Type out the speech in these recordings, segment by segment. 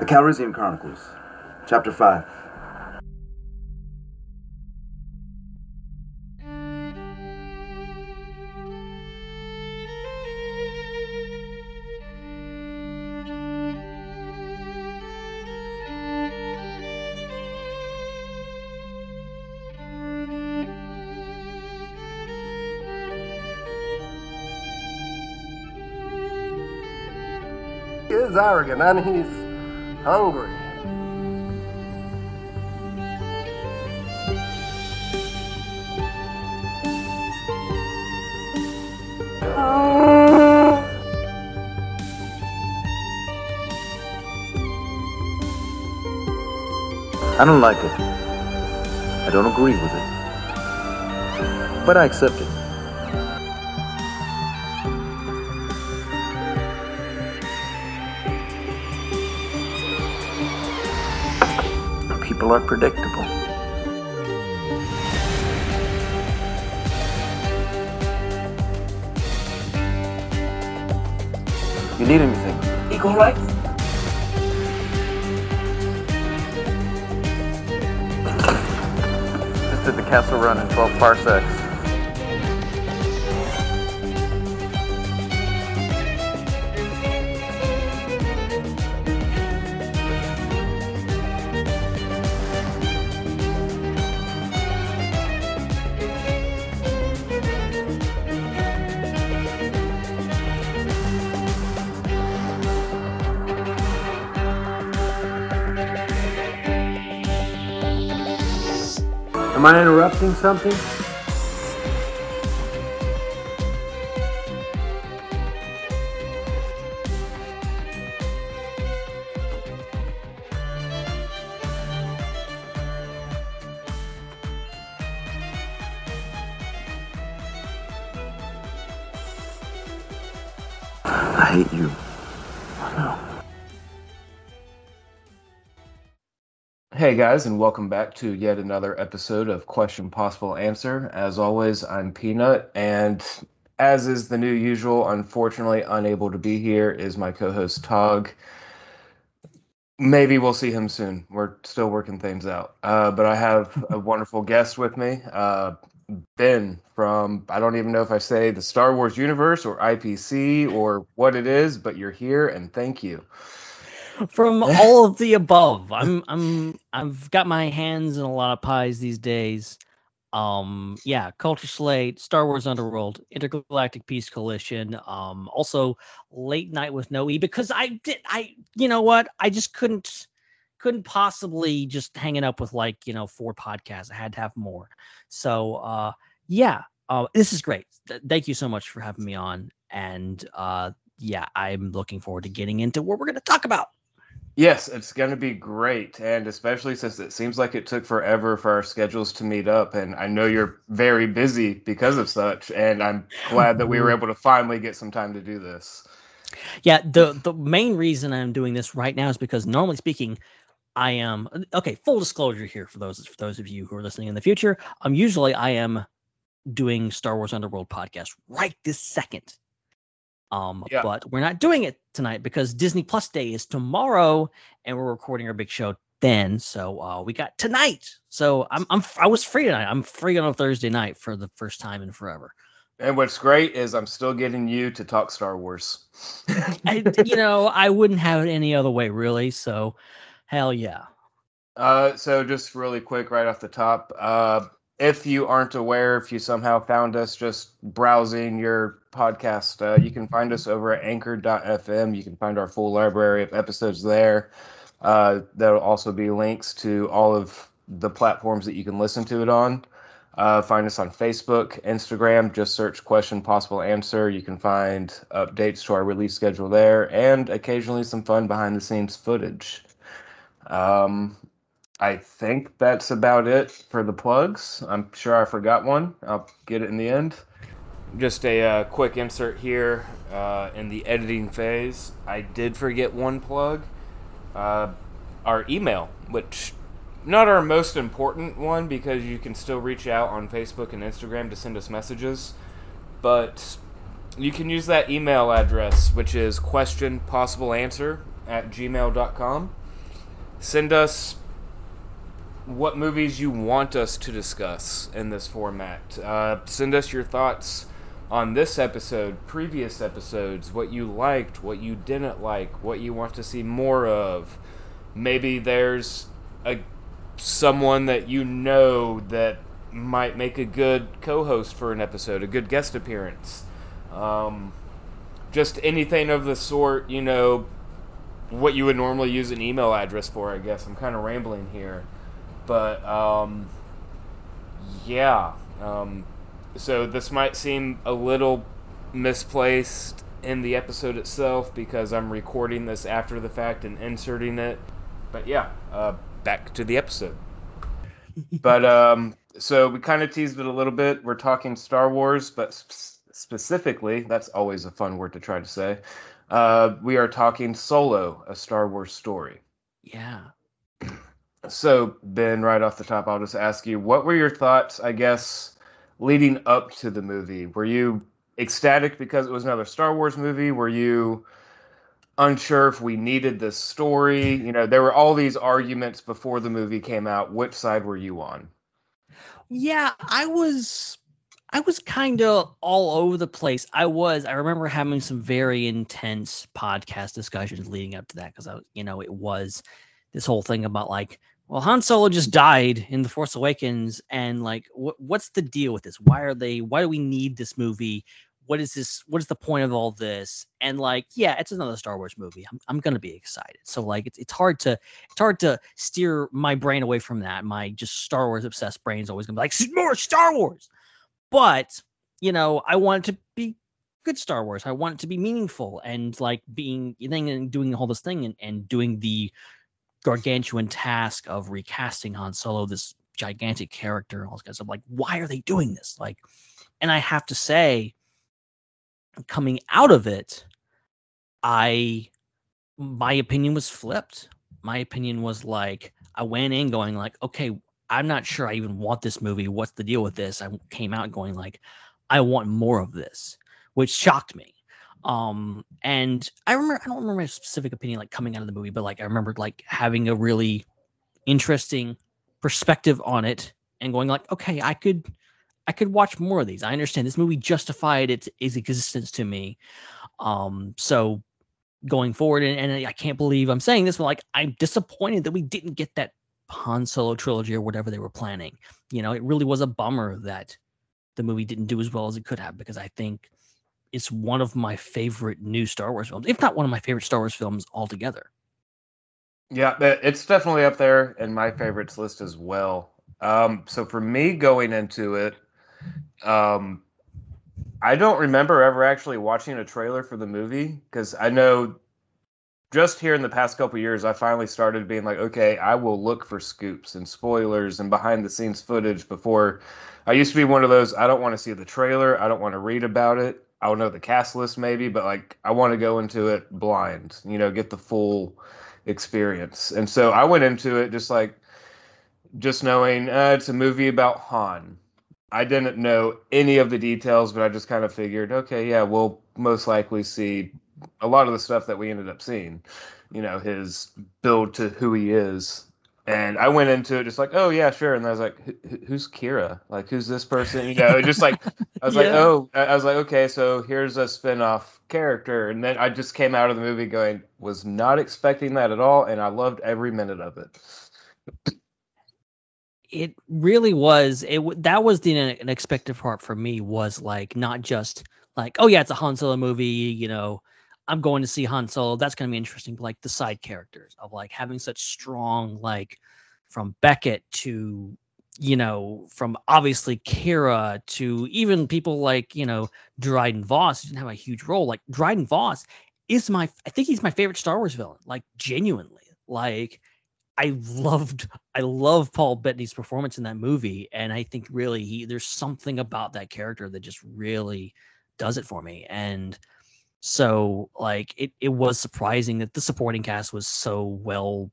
The Calrissian Chronicles, Chapter 5. He is arrogant and he's hungry. I don't like it. I don't agree with it. But I accept it. People are predictable. You need anything? Equal rights? Just did the Kessel run in 12 parsecs. Something? Hey guys, and welcome back to yet another episode of Question Possible Answer. As always, I'm Peanut, and as is the new usual, unfortunately unable to be here is my co-host Tog. Maybe we'll see him soon. We're still working things out. Uh, but I have a wonderful guest with me, uh, Ben from I don't even know if I say the Star Wars universe or IPC or what it is, but you're here, and thank you. From all of the above. I'm I'm I've got my hands in a lot of pies these days. Um yeah, Culture Slate, Star Wars Underworld, Intergalactic Peace Coalition, um also Late Night with No E because I did I you know what? I just couldn't couldn't possibly just hanging up with like, you know, four podcasts. I had to have more. So uh yeah, uh this is great. Th- thank you so much for having me on and uh yeah, I'm looking forward to getting into what we're going to talk about. Yes, it's going to be great. And especially since it seems like it took forever for our schedules to meet up. And I know you're very busy because of such. And I'm glad that we were able to finally get some time to do this. Yeah, the the main reason I'm doing this right now is because normally speaking, I am okay. Full disclosure here for those for those of you who are listening in the future. Um, usually I am doing Star Wars Underworld podcast right this second. Um, Yeah. but we're not doing it tonight because Disney Plus Day is tomorrow, and we're recording our big show then. So uh, we got tonight. So I'm I'm I was free tonight. I'm free on a Thursday night for the first time in forever. And what's great is I'm still getting you to talk Star Wars. I, you know, I wouldn't have it any other way, really. So, hell yeah. Uh, so just really quick, right off the top, uh, if you aren't aware, if you somehow found us just browsing your podcast, uh, you can find us over at anchor.fm. You can find our full library of episodes there. Uh, there'll also be links to all of the platforms that you can listen to it on. Uh, find us on Facebook, Instagram. Just search "Question Possible Answer." You can find updates to our release schedule there, and occasionally some fun behind-the-scenes footage. Um, I think that's about it for the plugs. I'm sure I forgot one. I'll get it in the end. Just a uh, quick insert here uh, in the editing phase. I did forget one plug. Uh, our email, which not our most important one because you can still reach out on Facebook and Instagram to send us messages, but you can use that email address, which is question possible answer at gmail.com. send us what movies you want us to discuss in this format. Uh, send us your thoughts on this episode, previous episodes, what you liked, what you didn't like, what you want to see more of. Maybe there's a someone that you know that might make a good co-host for an episode, a good guest appearance. Um, just anything of the sort, you know, what you would normally use an email address for, I guess. I'm kind of rambling here. But, um, yeah. Um, so this might seem a little misplaced in the episode itself because I'm recording this after the fact and inserting it. But yeah, uh, back to the episode. but um, so we kind of teased it a little bit. We're talking Star Wars, but sp- specifically, that's always a fun word to try to say. Uh, we are talking Solo, a Star Wars story. Yeah. So, Ben, right off the top, I'll just ask you, what were your thoughts, I guess, leading up to the movie? Were you ecstatic because it was another Star Wars movie? Were you unsure if we needed this story? You know, there were all these arguments before the movie came out. Which side were you on? Yeah, I was I was kind of all over the place. I was. I remember having some very intense podcast discussions leading up to that because I was, you know, it was this whole thing about like, well, Han Solo just died in The Force Awakens, and like, wh- what's the deal with this? Why are they? Why do we need this movie? What is this? What is the point of all this? And like, yeah, it's another Star Wars movie. I'm, I'm gonna be excited. So like, it's it's hard to it's hard to steer my brain away from that. My just Star Wars obsessed brain is always gonna be like more Star Wars. But you know, I want it to be good Star Wars. I want it to be meaningful and like being and doing all this thing and, and doing the gargantuan task of recasting Han Solo, this gigantic character, all this kind of stuff. Like, why are they doing this? Like, and I have to say, coming out of it, I my opinion was flipped. My opinion was like I went in going like, okay, I'm not sure I even want this movie. What's the deal with this? I came out going like, I want more of this, which shocked me. Um, and I remember I don't remember my specific opinion like coming out of the movie, but like I remember like having a really interesting perspective on it and going like, okay, I could I could watch more of these. I understand this movie justified its, its existence to me. Um, so going forward, and, and I can't believe I'm saying this, but like I'm disappointed that we didn't get that Han Solo trilogy or whatever they were planning. You know, it really was a bummer that the movie didn't do as well as it could have because I think it's one of my favorite new Star Wars films, if not one of my favorite Star Wars films altogether. Yeah, it's definitely up there in my favorites list as well. Um, so for me going into it, um, I don't remember ever actually watching a trailer for the movie because I know just here in the past couple years, I finally started being like, okay, I will look for scoops and spoilers and behind the scenes footage before. I used to be one of those. I don't want to see the trailer. I don't want to read about it. I'll know the cast list maybe, but like I want to go into it blind, you know, get the full experience. And so I went into it just like just knowing uh, it's a movie about Han. I didn't know any of the details, but I just kind of figured, okay, yeah, we'll most likely see a lot of the stuff that we ended up seeing. You know, his build to who he is and I went into it just like, oh yeah, sure. And I was like, who's Qi'ra? Like, who's this person? You know, just like I was yeah. like, oh, I was like, okay, so here's a spin-off character. And then I just came out of the movie going, was not expecting that at all, and I loved every minute of it. It really was. It that was the unexpected part for me. Was like not just like, oh yeah, it's a Han Solo movie. You know, I'm going to see Han Solo. That's going to be interesting. Like the side characters of like having such strong like from Beckett to you know from obviously Qi'ra to even people like you know Dryden Voss didn't have a huge role. Like Dryden Voss is my I think he's my favorite Star Wars villain. Like genuinely, like I loved I love Paul Bettany's performance in that movie, and I think really he there's something about that character that just really does it for me and so like it, it was surprising that the supporting cast was so well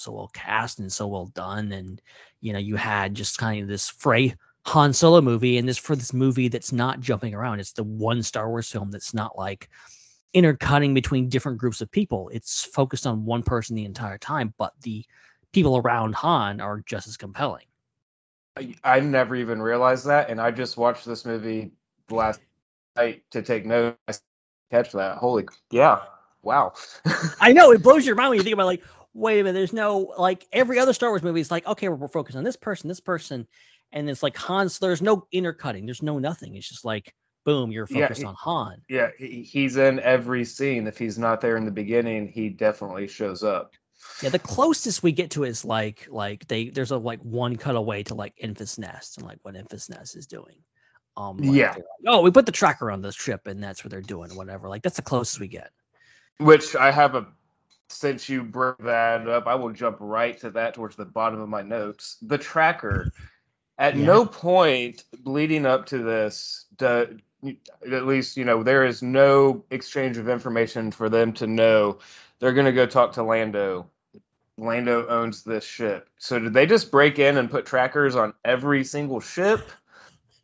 so well cast and so well done. And you know, you had just kind of this fray Han Solo movie and this for this movie that's not jumping around. It's the one Star Wars film that's not like intercutting between different groups of people. It's focused on one person the entire time, but the people around Han are just as compelling. I, I never even realized that, and I just watched this movie last night to take notes. Catch that? Holy, yeah, wow. I know it blows your mind when you think about like, wait a minute, there's no like every other Star Wars movie is like, okay, we're, we're focused on this person, this person, and it's like Han's. There's no intercutting. There's no nothing. It's just like, boom, you're Yeah, focused he- on Han. Yeah, he, he's in every scene. If he's not there in the beginning, he definitely shows up. Yeah, the closest we get to it is like like they there's a like one cutaway to like Enfys Nest and like what Enfys Nest is doing. Um, like, Yeah. like, oh, we put the tracker on this ship and that's what they're doing, whatever. Like that's the closest we get. Which I have a. Since you brought that up, I will jump right to that towards the bottom of my notes. The tracker. At Yeah. no point leading up to this, do, at least you know there is no exchange of information for them to know they're going to go talk to Lando. Lando owns this ship. So did they just break in and put trackers on every single ship,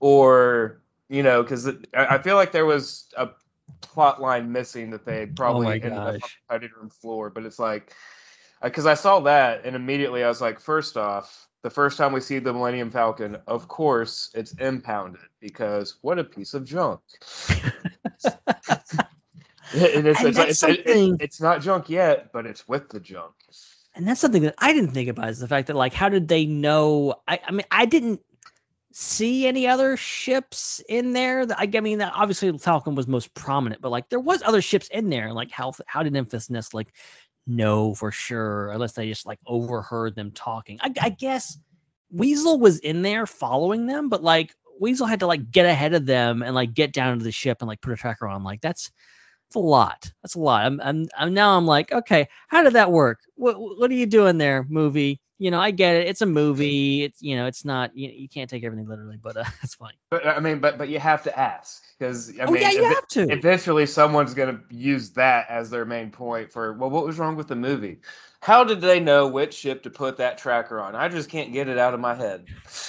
or you know, because I, I feel like there was a plot line missing that they oh probably Oh my ended up on the cutting room floor. But it's like uh, because I saw that and immediately I was like, first off, the first time we see the Millennium Falcon, of course, it's impounded because what a piece of junk. and it's, And it's, it's, it- it- something- it's not junk yet, but it's with the junk. And that's something that I didn't think about is the fact that like how did they know I, I mean I didn't see any other ships in there. I, mean obviously Falcon was most prominent, but like there was other ships in there. Like how how did Enfys Nest like know for sure unless they just like overheard them talking. I, I guess Weasel was in there following them, but like Weasel had to like get ahead of them and like get down to the ship and like put a tracker on. Like that's that's a lot. That's a lot. I'm, I'm, I'm now I'm like, okay, how did that work? What, what are you doing there, movie? You know, I get it. It's a movie. It's, you know, it's not, you, you can't take everything literally, but uh, it's fine. But I mean, but but you have to ask because I oh mean, yeah, you have to. eventually someone's going to use that as their main point for well, what was wrong with the movie? How did they know which ship to put that tracker on? I just can't get it out of my head.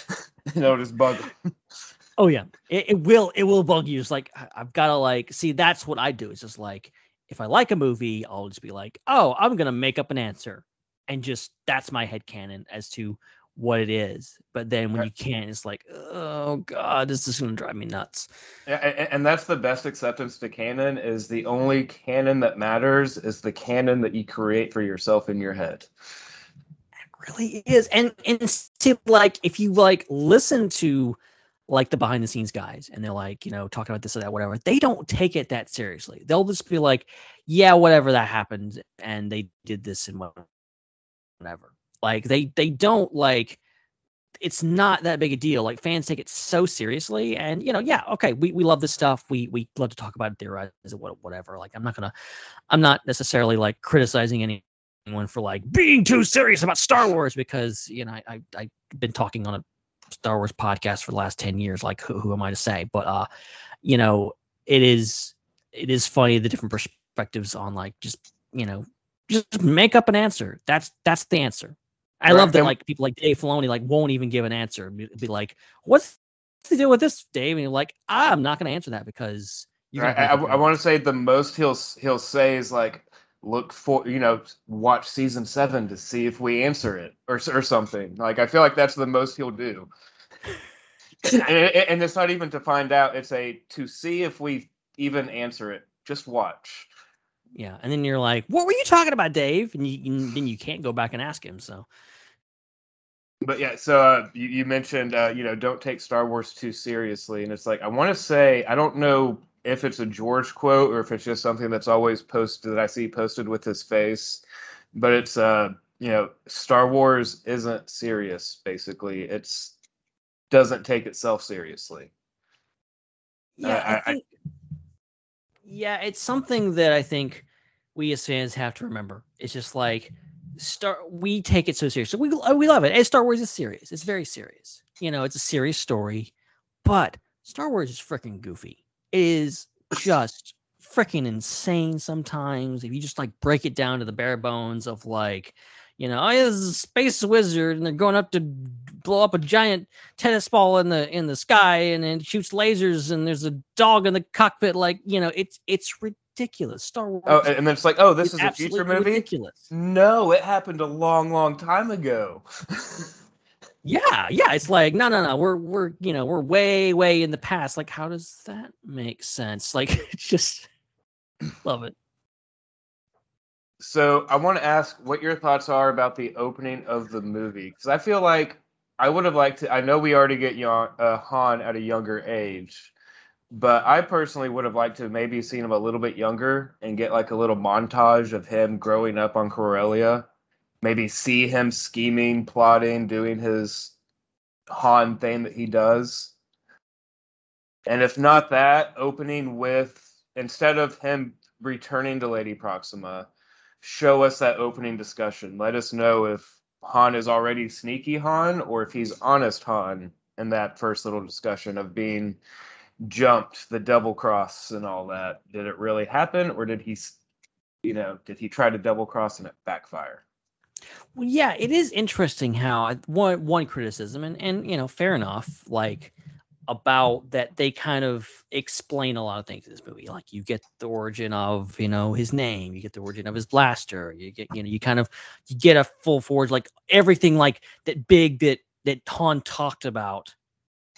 you know, just bug. Oh yeah, it, it will it will bug you. It's like I've got to like see. That's what I do. It's just like if I like a movie, I'll just be like, oh, I'm gonna make up an answer, and just that's my head canon as to what it is. But then when you can't, it's like, oh god, this is gonna drive me nuts. Yeah, and that's the best acceptance to canon is the only canon that matters is the canon that you create for yourself in your head. It really is. And and see, like if you like listen to like the behind the scenes guys and they're like, you know, talking about this or that, whatever, they don't take it that seriously. They'll just be like, yeah, whatever that happened, and they did this and what- whatever. Like they they don't like it's not that big a deal. Like fans take it so seriously, and you know, yeah, okay, we, we love this stuff. We we love to talk about it, theorize it, what- whatever. Like I'm not gonna, I'm not necessarily like criticizing anyone for like being too serious about Star Wars because you know I, I I've been talking on a Star Wars podcast for the last ten years. Like who who am I to say? But uh, you know, it is it is funny the different perspectives on like just you know just make up an answer. That's that's the answer. I Right, love that like people like Dave Filoni like won't even give an answer. Be, like, what's the deal with this, Dave? And you're like, I'm not going to answer that because you. I, I, I want to say the most he'll he'll say is like look for you know watch season seven to see if we answer it or or something. Like I feel like that's the most he'll do. and, and it's not even to find out; it's a to see if we even answer it. Just watch. Yeah, and then you're like, "What were you talking about, Dave?" And, you, and then you can't go back and ask him. So But yeah, so uh, you, you mentioned uh, you know don't take Star Wars too seriously, and it's like I want to say I don't know if it's a George quote or if it's just something that's always posted that I see posted with his face, but it's uh you know Star Wars isn't serious basically. It's doesn't take itself seriously. yeah, I- I, I- think, yeah, it's something that I think we as fans have to remember. It's just like Star. We take it so seriously. We uh, we love it. And Star Wars is serious. It's very serious. You know, it's a serious story, but Star Wars is freaking goofy. It is just freaking insane sometimes. If you just like break it down to the bare bones of like, you know, oh, yeah, this is a space wizard and they're going up to blow up a giant tennis ball in the in the sky and then shoots lasers and there's a dog in the cockpit like you know it's it's ridiculous. Star Wars. Oh, and then it's like, oh, this is a future movie. Ridiculous. No, it happened a long, long time ago. Yeah, yeah. It's like no, no, no. We're we're you know we're way way in the past. Like, how does that make sense? Like, it's just love it. So I want to ask what your thoughts are about the opening of the movie because I feel like I would have liked to. I know we already get young, uh, Han at a younger age, but I personally would have liked to maybe seen him a little bit younger and get like a little montage of him growing up on Corellia. Maybe see him scheming, plotting, doing his Han thing that he does. And if not that, opening with instead of him returning to Lady Proxima, show us that opening discussion. Let us know if Han is already sneaky Han or if he's honest Han in that first little discussion of being jumped, the double cross and all that. Did it really happen or did he, you know, did he try to double cross and it backfire? Well, yeah, it is interesting how one one criticism, and and you know, fair enough, like about that they kind of explain a lot of things in this movie. Like you get the origin of you know his name, you get the origin of his blaster, you get you know you kind of you get a full forge like everything like that big that that Han talked about,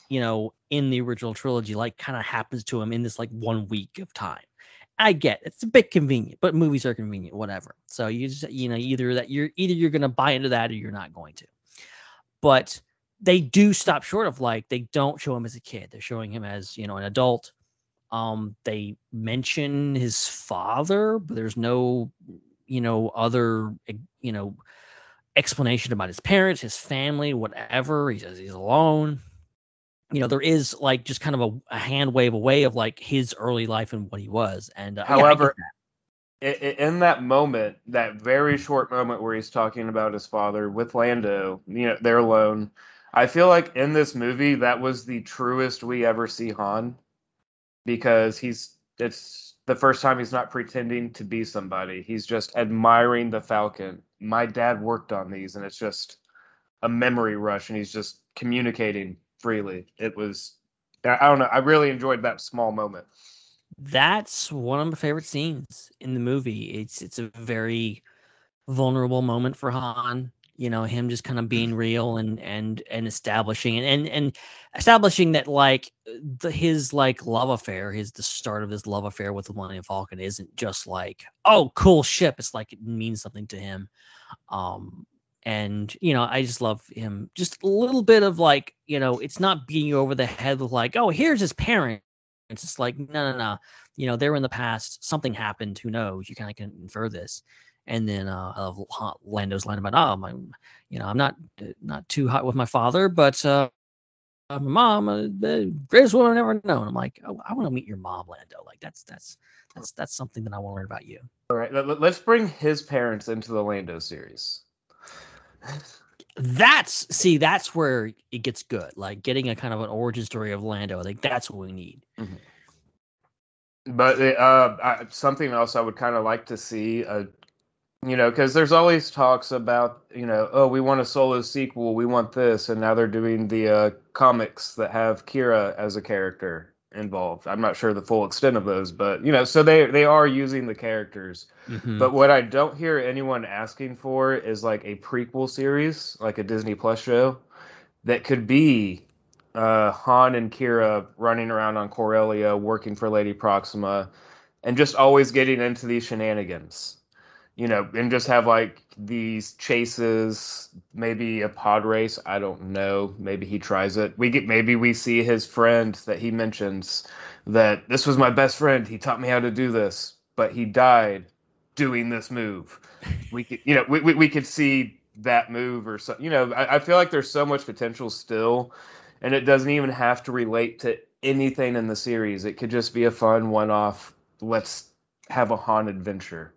you know, in the original trilogy, like kind of happens to him in this like one week of time. I get it's a bit convenient, but movies are convenient, whatever. So you just you know either that you're either you're gonna buy into that or you're not going to. But they do stop short of like they don't show him as a kid. They're showing him as you know an adult. Um, they mention his father, but there's no you know other you know explanation about his parents, his family, whatever. He says he's alone you know there is like just kind of a, a hand wave away of like his early life and what he was and uh, yeah, However, i- in that moment, that very short moment where he's talking about his father with Lando, you know, they're alone. I feel like in this movie, that was the truest we ever see Han, because he's it's the first time he's not pretending to be somebody. He's just admiring the Falcon. My dad worked on these, and it's just a memory rush, and he's just communicating freely. It was, I don't know, I really enjoyed that small moment. that's one of my favorite scenes in the movie it's it's a very vulnerable moment for han you know him just kind of being real and and and establishing and and, and establishing that like the his like love affair his the start of his love affair with the millennium falcon isn't just like oh cool ship it's like it means something to him um and you know i just love him just a little bit of like you know it's not beating you over the head with like oh here's his parents it's just like no no no you know they were in the past something happened who knows you kind of can infer this and then uh of Ha- lando's line about oh my you know i'm not uh, not too hot with my father but uh uh, my mom uh, the greatest woman i've ever known. I'm like oh, i want to meet your mom lando. Like that's that's that's that's something that i want to learn about you. All right, let, let's bring his parents into the Lando series. that's see that's where it gets good like getting a kind of an origin story of lando like that's what we need. But uh, I, something else I would kind of like to see, uh, you know, because there's always talks about, you know, oh, we want a solo sequel, we want this, and now they're doing the uh, comics that have Qi'ra as a character involved. I'm not sure the full extent of those, but you know, so they they are using the characters. Mhm. But what I don't hear anyone asking for is like a prequel series, like a Disney Plus show, that could be uh, Han and Qi'ra running around on Corellia, working for Lady Proxima, and just always getting into these shenanigans. You know, and just have like these chases, maybe a pod race. I don't know. Maybe he tries it. We get maybe we see his friend that he mentions that this was my best friend. He taught me how to do this, but he died doing this move. We could, you know, we, we, we could see that move or so. You know, I, I feel like there's so much potential still, and it doesn't even have to relate to anything in the series. It could just be a fun one-off. Let's have a Han adventure.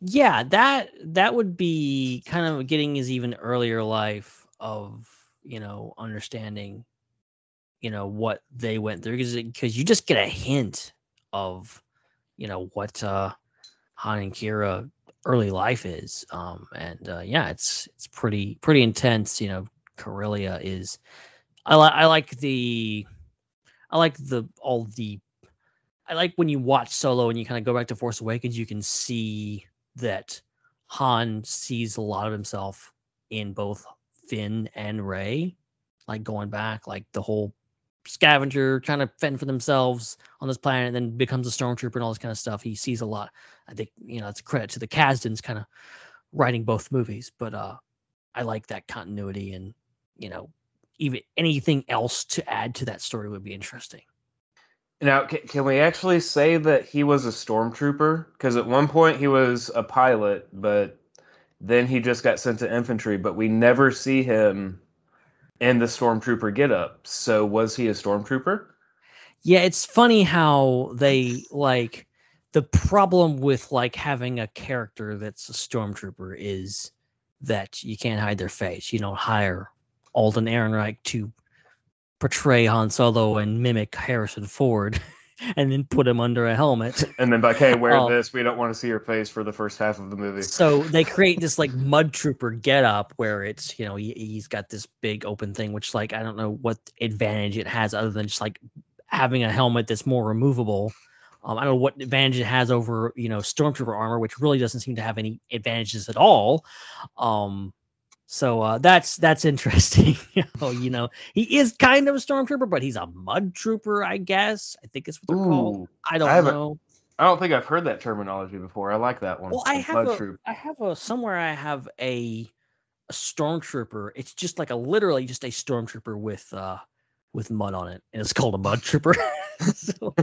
Yeah that that would be kind of getting his even earlier life of you know understanding you know what they went through because because you just get a hint of you know what uh han and qi'ra early life is um and uh yeah it's it's pretty pretty intense you know Corellia is i like i like the i like the all the I like when you watch Solo and you kind of go back to Force Awakens, you can see that Han sees a lot of himself in both Finn and Rey, like going back, like the whole scavenger trying to fend for themselves on this planet and then becomes a stormtrooper and all this kind of stuff. He sees a lot. I think, you know, it's a credit to the Kasdans kind of writing both movies, but uh I like that continuity and, you know, even anything else to add to that story would be interesting. Now, can, can we actually say that he was a stormtrooper? Because at one point he was a pilot, but then he just got sent to infantry. But we never see him in the stormtrooper getup. So was he a stormtrooper? Yeah, it's funny how they like the problem with like having a character that's a stormtrooper is that you can't hide their face. You don't hire Alden Ehrenreich to portray Han Solo and mimic Harrison Ford and then put him under a helmet. And then like, hey, wear Oh. this. We don't want to see your face for the first half of the movie. So they create this like mud trooper getup where it's, you know, he, he's got this big open thing, which like I don't know what advantage it has other than just like having a helmet that's more removable. Um, I don't know what advantage it has over, you know, stormtrooper armor, which really doesn't seem to have any advantages at all. Um, so uh, that's that's interesting. know, you know, he is kind of a stormtrooper, but he's a mud trooper, I guess. I think it's what they're called. I don't I know. I don't think I've heard that terminology before. I like that one. Well, I have a, troop. I have a somewhere I have a a stormtrooper. It's just like a literally just a stormtrooper with uh with mud on it, and it's called a mud trooper. so,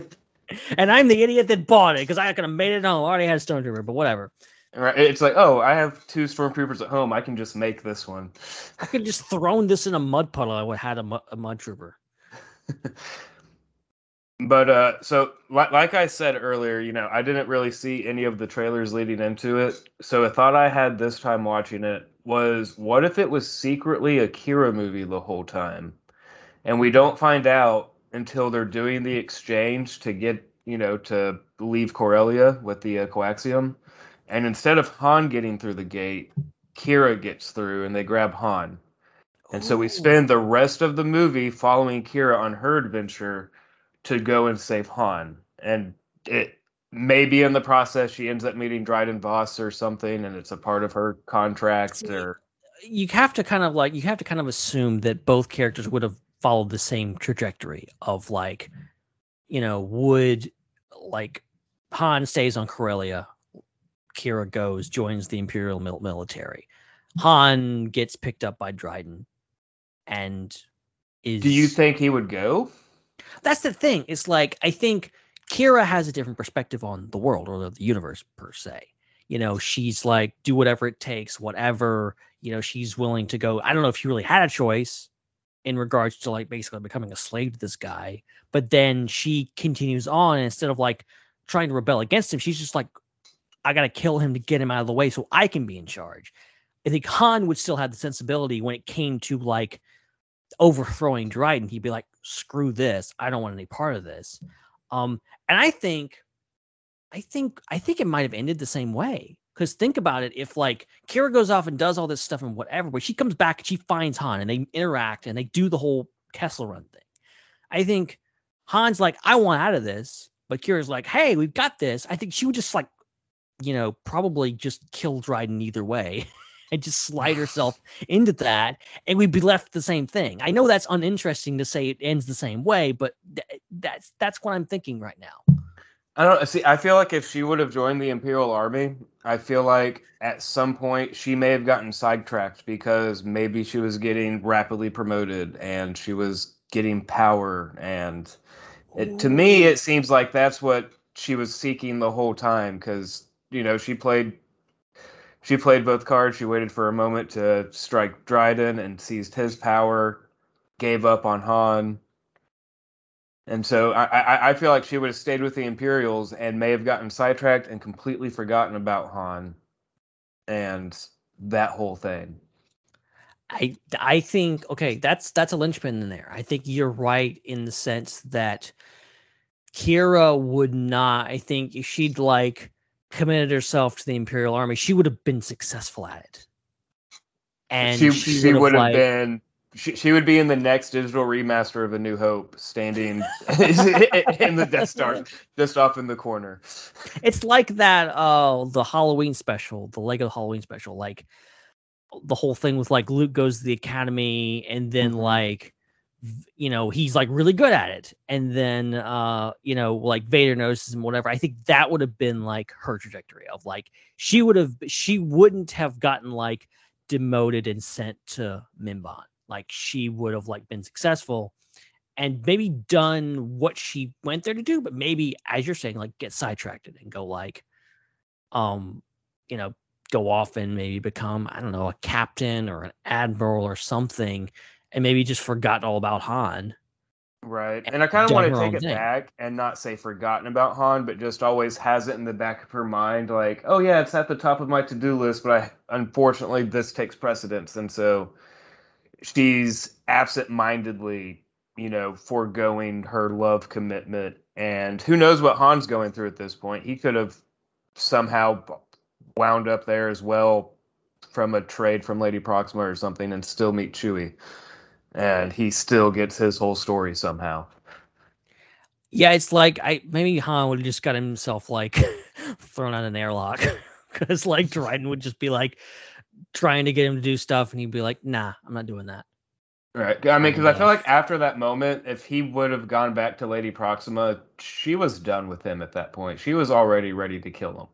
and I'm the idiot that bought it because I could have made it home. I already had a stormtrooper, but whatever. Right? It's like, oh, I have two stormtroopers at home. I can just make this one. I could just thrown this in a mud puddle. I would have had a, mu- a mud trooper. But uh, so like, like I said earlier, you know, I didn't really see any of the trailers leading into it. So a thought I had this time watching it was, what if it was secretly a Qi'ra movie the whole time, and we don't find out until they're doing the exchange to get, you know, to leave Corellia with the uh, coaxium, and instead of Han getting through the gate, Qi'ra gets through, and they grab Han. And so we spend the rest of the movie following Qi'ra on her adventure to go and save Han. And it maybe in the process she ends up meeting Dryden Voss or something, and it's a part of her contract See, or you have to kind of like you have to kind of assume that both characters would have followed the same trajectory of like you know would like han stays on corellia qi'ra goes joins the imperial mil- military han gets picked up by dryden and is do you think he would go? that's the thing. It's like I think Qi'ra has a different perspective on the world or the universe per se. You know, she's like, do whatever it takes, whatever. You know, she's willing to go. I don't know if she really had a choice in regards to like basically becoming a slave to this guy, but then she continues on instead of like trying to rebel against him, she's just like, I gotta kill him to get him out of the way so I can be in charge. I think Han would still have the sensibility when it came to like overthrowing Dryden. He'd be like, screw this. I don't want any part of this. Um, and I think, I think, I think it might have ended the same way. Because think about it, if like Qi'ra goes off and does all this stuff and whatever, but she comes back and she finds Han and they interact and they do the whole Kessel Run thing. I think Han's like, I want out of this, but Qi'ra's like, hey, we've got this. I think she would just like, you know, probably just kill Dryden either way and just slide herself into that and we'd be left the same thing. I know that's uninteresting to say it ends the same way, but th- that's that's what I'm thinking right now. I don't see. I feel like if she would have joined the Imperial Army, I feel like at some point she may have gotten sidetracked because maybe she was getting rapidly promoted and she was getting power. And it, to me, it seems like that's what she was seeking the whole time because you know she played. She played both cards. She waited for a moment to strike Dryden and seized his power, gave up on Han, and so I, I, I feel like she would have stayed with the Imperials and may have gotten sidetracked and completely forgotten about Han and that whole thing. I I think okay, that's that's a linchpin in there. I think you're right in the sense that Qi'ra would not. I think she'd like committed herself to the Imperial Army, she would have been successful at it. And she she, she would have like, been She, she would be in the next digital remaster of A New Hope, standing in the Death Star, just off in the corner. It's like that uh the Halloween special, the Lego Halloween special, like the whole thing with like Luke goes to the academy and then Mhm. like you know, he's like really good at it. And then uh, you know, like Vader notices him, whatever. I think that would have been like her trajectory of like she would have she wouldn't have gotten like demoted and sent to Mimban. Like she would have like been successful and maybe done what she went there to do, but maybe as you're saying, like get sidetracked and go like, um, you know, go off and maybe become I don't know a captain or an admiral or something, and maybe just forgotten all about Han. Right. and And I kind of want to take it thing. back and not say forgotten about Han, but just always has it in the back of her mind, like, oh yeah, it's at the top of my to-do list, but I unfortunately this takes precedence, and so she's absent-mindedly, you know, foregoing her love commitment. And who knows what Han's going through at this point? He could have somehow wound up there as well from a trade from Lady Proxima or something and still meet Chewie. And he still gets his whole story somehow. Yeah, it's like I maybe Han would have just got himself like thrown out an airlock because like Dryden would just be like trying to get him to do stuff, and he'd be like, "Nah, I'm not doing that." Right. I mean, because I Yeah. feel like after that moment, if he would have gone back to Lady Proxima, she was done with him at that point. She was already ready to kill him.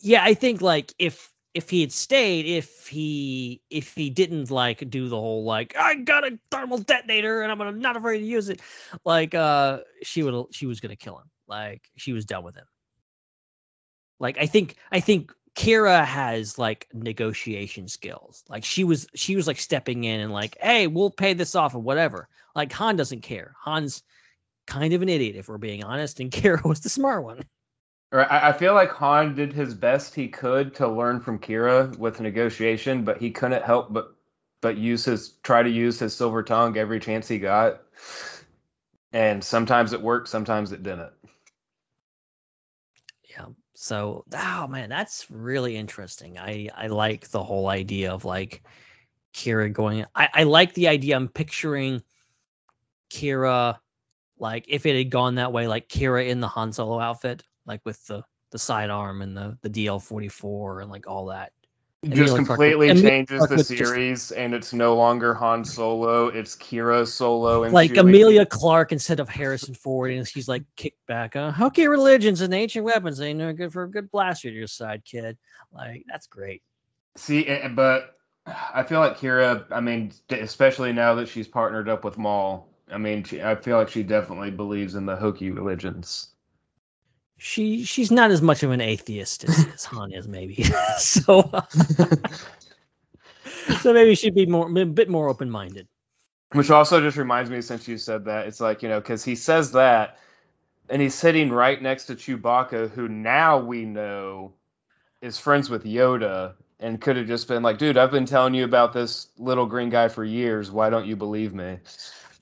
yeah i think like if if he had stayed if he if he didn't like do the whole like i got a thermal detonator and i'm gonna not afraid to use it like uh she would she was gonna kill him. Like she was done with him. Like i think i think qi'ra has like negotiation skills. Like she was she was like stepping in and like hey we'll pay this off or whatever. Like han doesn't care. Han's kind of an idiot if we're being honest and qi'ra was the smart one. I, feel like Han did his best he could to learn from Qi'ra with negotiation, but he couldn't help but but use his try to use his silver tongue every chance he got. And sometimes it worked, sometimes it didn't. yeah so oh man that's really interesting i i like the whole idea of like qi'ra going i i like the idea i'm picturing qi'ra like if it had gone that way like qi'ra in the han solo outfit like with the the sidearm and the the dl44 and like all that just Emilia completely Emilia changes the was just- series, and it's no longer Han Solo; it's Qi'ra Solo and like Chewie. Emilia Clarke instead of Harrison Ford, and she's like kicked back. Uh, okay, religions and ancient weapons ain't no good for a good blaster to your side, kid. Like that's great. See, but I feel like Qi'ra. I mean, especially now that she's partnered up with Maul. I mean, she, I feel like she definitely believes in the hokey religions. She she's not as much of an atheist as, as Han is, maybe. so uh, so maybe she'd be more a bit more open minded. Which also just reminds me, since you said that, it's like you know, because he says that, and he's sitting right next to Chewbacca, who now we know is friends with Yoda, and could have just been like, "Dude, I've been telling you about this little green guy for years. Why don't you believe me?"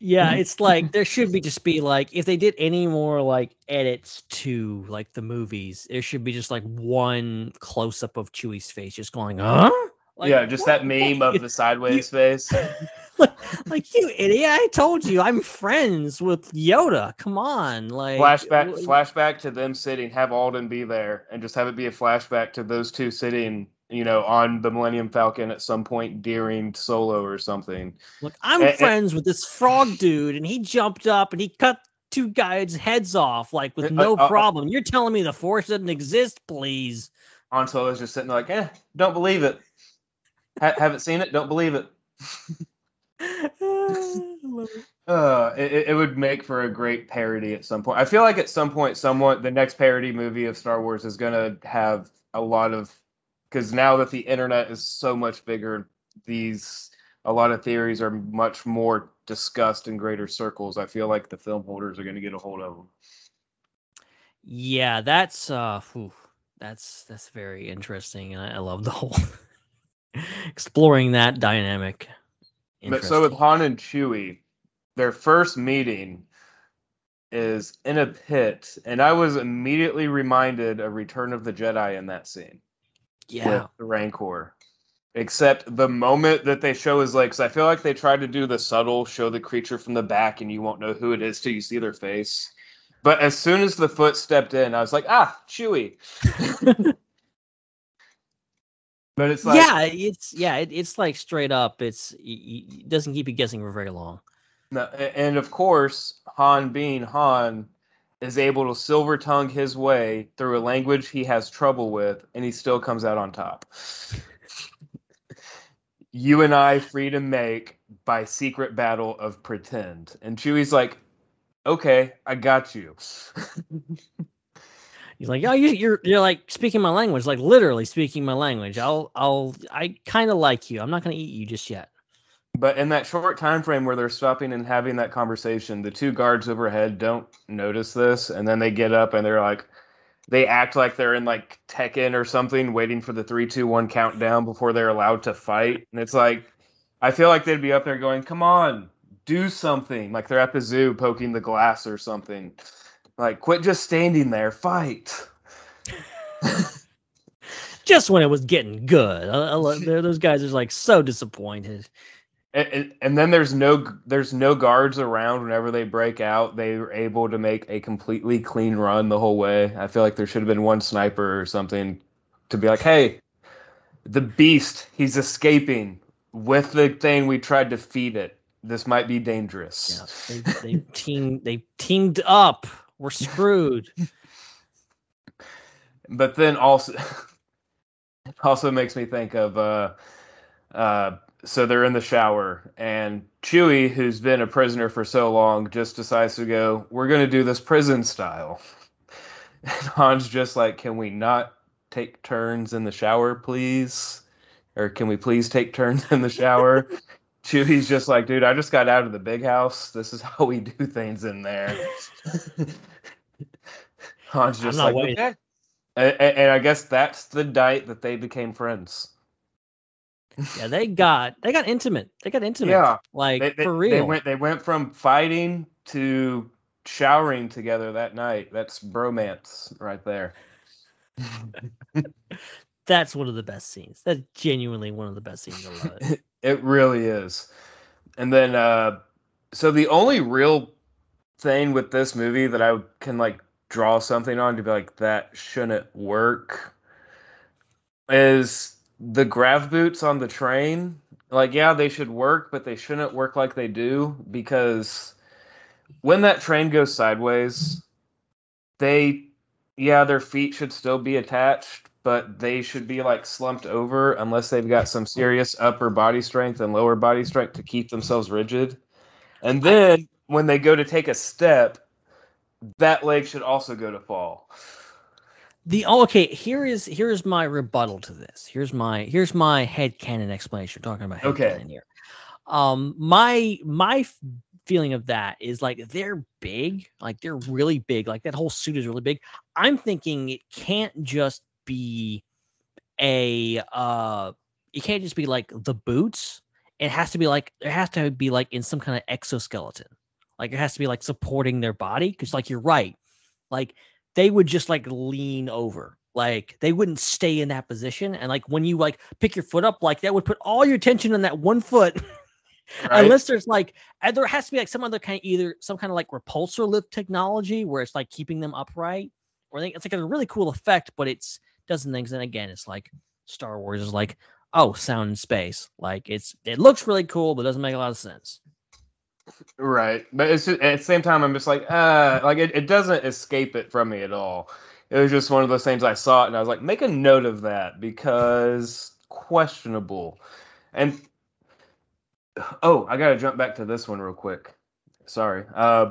Yeah, mm-hmm. it's like there should be just be like if they did any more like edits to like the movies, there should be just like one close up of Chewie's face, just going, huh? Like, yeah, just that meme of the sideways face. like, like you idiot! I told you I'm friends with Yoda. Come on, like flashback w- flashback to them sitting have alden be there and just have it be a flashback to those two sitting you know on the millennium falcon at some point during solo or something Look, I'm eh. friends with this frog dude, and he jumped up and he cut two guys' heads off like with Uh, no uh, uh, problem. You're telling me the force doesn't exist, please? Han Solo's just sitting there like eh don't believe it ha- haven't seen it don't believe it uh it, it- it would make for a great parody at some point i feel like at some point someone the next parody movie of star wars is going to have a lot of because now that the internet is so much bigger these a lot of theories are much more discussed in greater circles. I feel like the film holders are going to get a hold of them Yeah, that's uh, phew, that's that's very interesting, and I, I love the whole exploring that dynamic. but so with han and chewie their first meeting is in a pit and i was immediately reminded of return of the jedi in that scene yeah, with the rancor Except the moment that they show his legs, I feel like they tried to do the subtle show the creature from the back and you won't know who it is till you see their face. But as soon as the foot stepped in, I was like, ah, Chewie. but it's like, yeah, it's yeah, it, it's like straight up. It's it doesn't keep you guessing for very long. No, and of course, Han being Han is able to silver tongue his way through a language he has trouble with, and he still comes out on top. you and I free to make by secret battle of pretend. And Chewie's like, okay, I got you. He's like, oh, you, you're you're like speaking my language, like literally speaking my language. I'll I'll I kind of like you. I'm not gonna eat you just yet. But in that short time frame where they're stopping and having that conversation, the two guards overhead don't notice this, and then they get up and they're like, they act like they're in like Tekken or something, waiting for the three, two, one countdown before they're allowed to fight. And it's like, I feel like they'd be up there going, "Come on, do something!" Like they're at the zoo poking the glass or something. Like, quit just standing there, fight. just when it was getting good, I, I, those guys are like so disappointed. And, and, then there's no there's no guards around whenever they break out. They were able to make a completely clean run the whole way. I feel like there should have been one sniper or something to be like, "Hey, the beast, he's escaping with the thing we tried to feed it. This might be dangerous." Yeah, they, they teamed they teamed up. We're screwed. but then also, also makes me think of uh, uh, so they're in the shower and Chewie, who's been a prisoner for so long, just decides to go. We're gonna do this prison style. And Han's just like, can we not take turns in the shower, please? Or can we please take turns in the shower? Chewie's just like, dude, I just got out of the big house. This is how we do things in there. Han's just like, okay. And, and, I guess that's the night that they became friends. Yeah, they got they got intimate. They got intimate. Yeah, like they, they, for real. They went they went from fighting to showering together that night. That's bromance right there. that's one of the best scenes. That's genuinely one of the best scenes. I love it. it really is. And then, uh, so the only real thing with this movie that I can like draw something on to be like that shouldn't work is the grav boots on the train. Like, yeah, they should work, but they shouldn't work like they do because when that train goes sideways, they, yeah, their feet should still be attached, but they should be like slumped over unless they've got some serious upper body strength and lower body strength to keep themselves rigid. And then when they go to take a step, that leg should also go to fall. The oh, okay, here is here's my rebuttal to this. Here's my here's my head canon explanation. We're talking about head okay. here. Um, my my feeling of that is like they're big, like they're really big, like that whole suit is really big. I'm thinking it can't just be a uh it can't just be like the boots. It has to be like it has to be like in some kind of exoskeleton. Like it has to be like supporting their body. Cause like you're right. Like they would just like lean over. Like they wouldn't stay in that position. And like when you like pick your foot up, like that would put all your attention on that one foot. Right. Unless there's like, and there has to be like some other kind of either some kind of like repulsor lift technology where it's like keeping them upright, or I think it's like a really cool effect, but it's doesn't things. And again, it's like Star Wars is like, oh, sound in space. Like it's it looks really cool, but doesn't make a lot of sense. Right, but it's just, at the same time, I'm just like, uh, like it, it doesn't escape it from me at all. It was just one of those things I saw it and I was like, make a note of that because questionable. And oh, I gotta jump back to this one real quick. Sorry. Uh,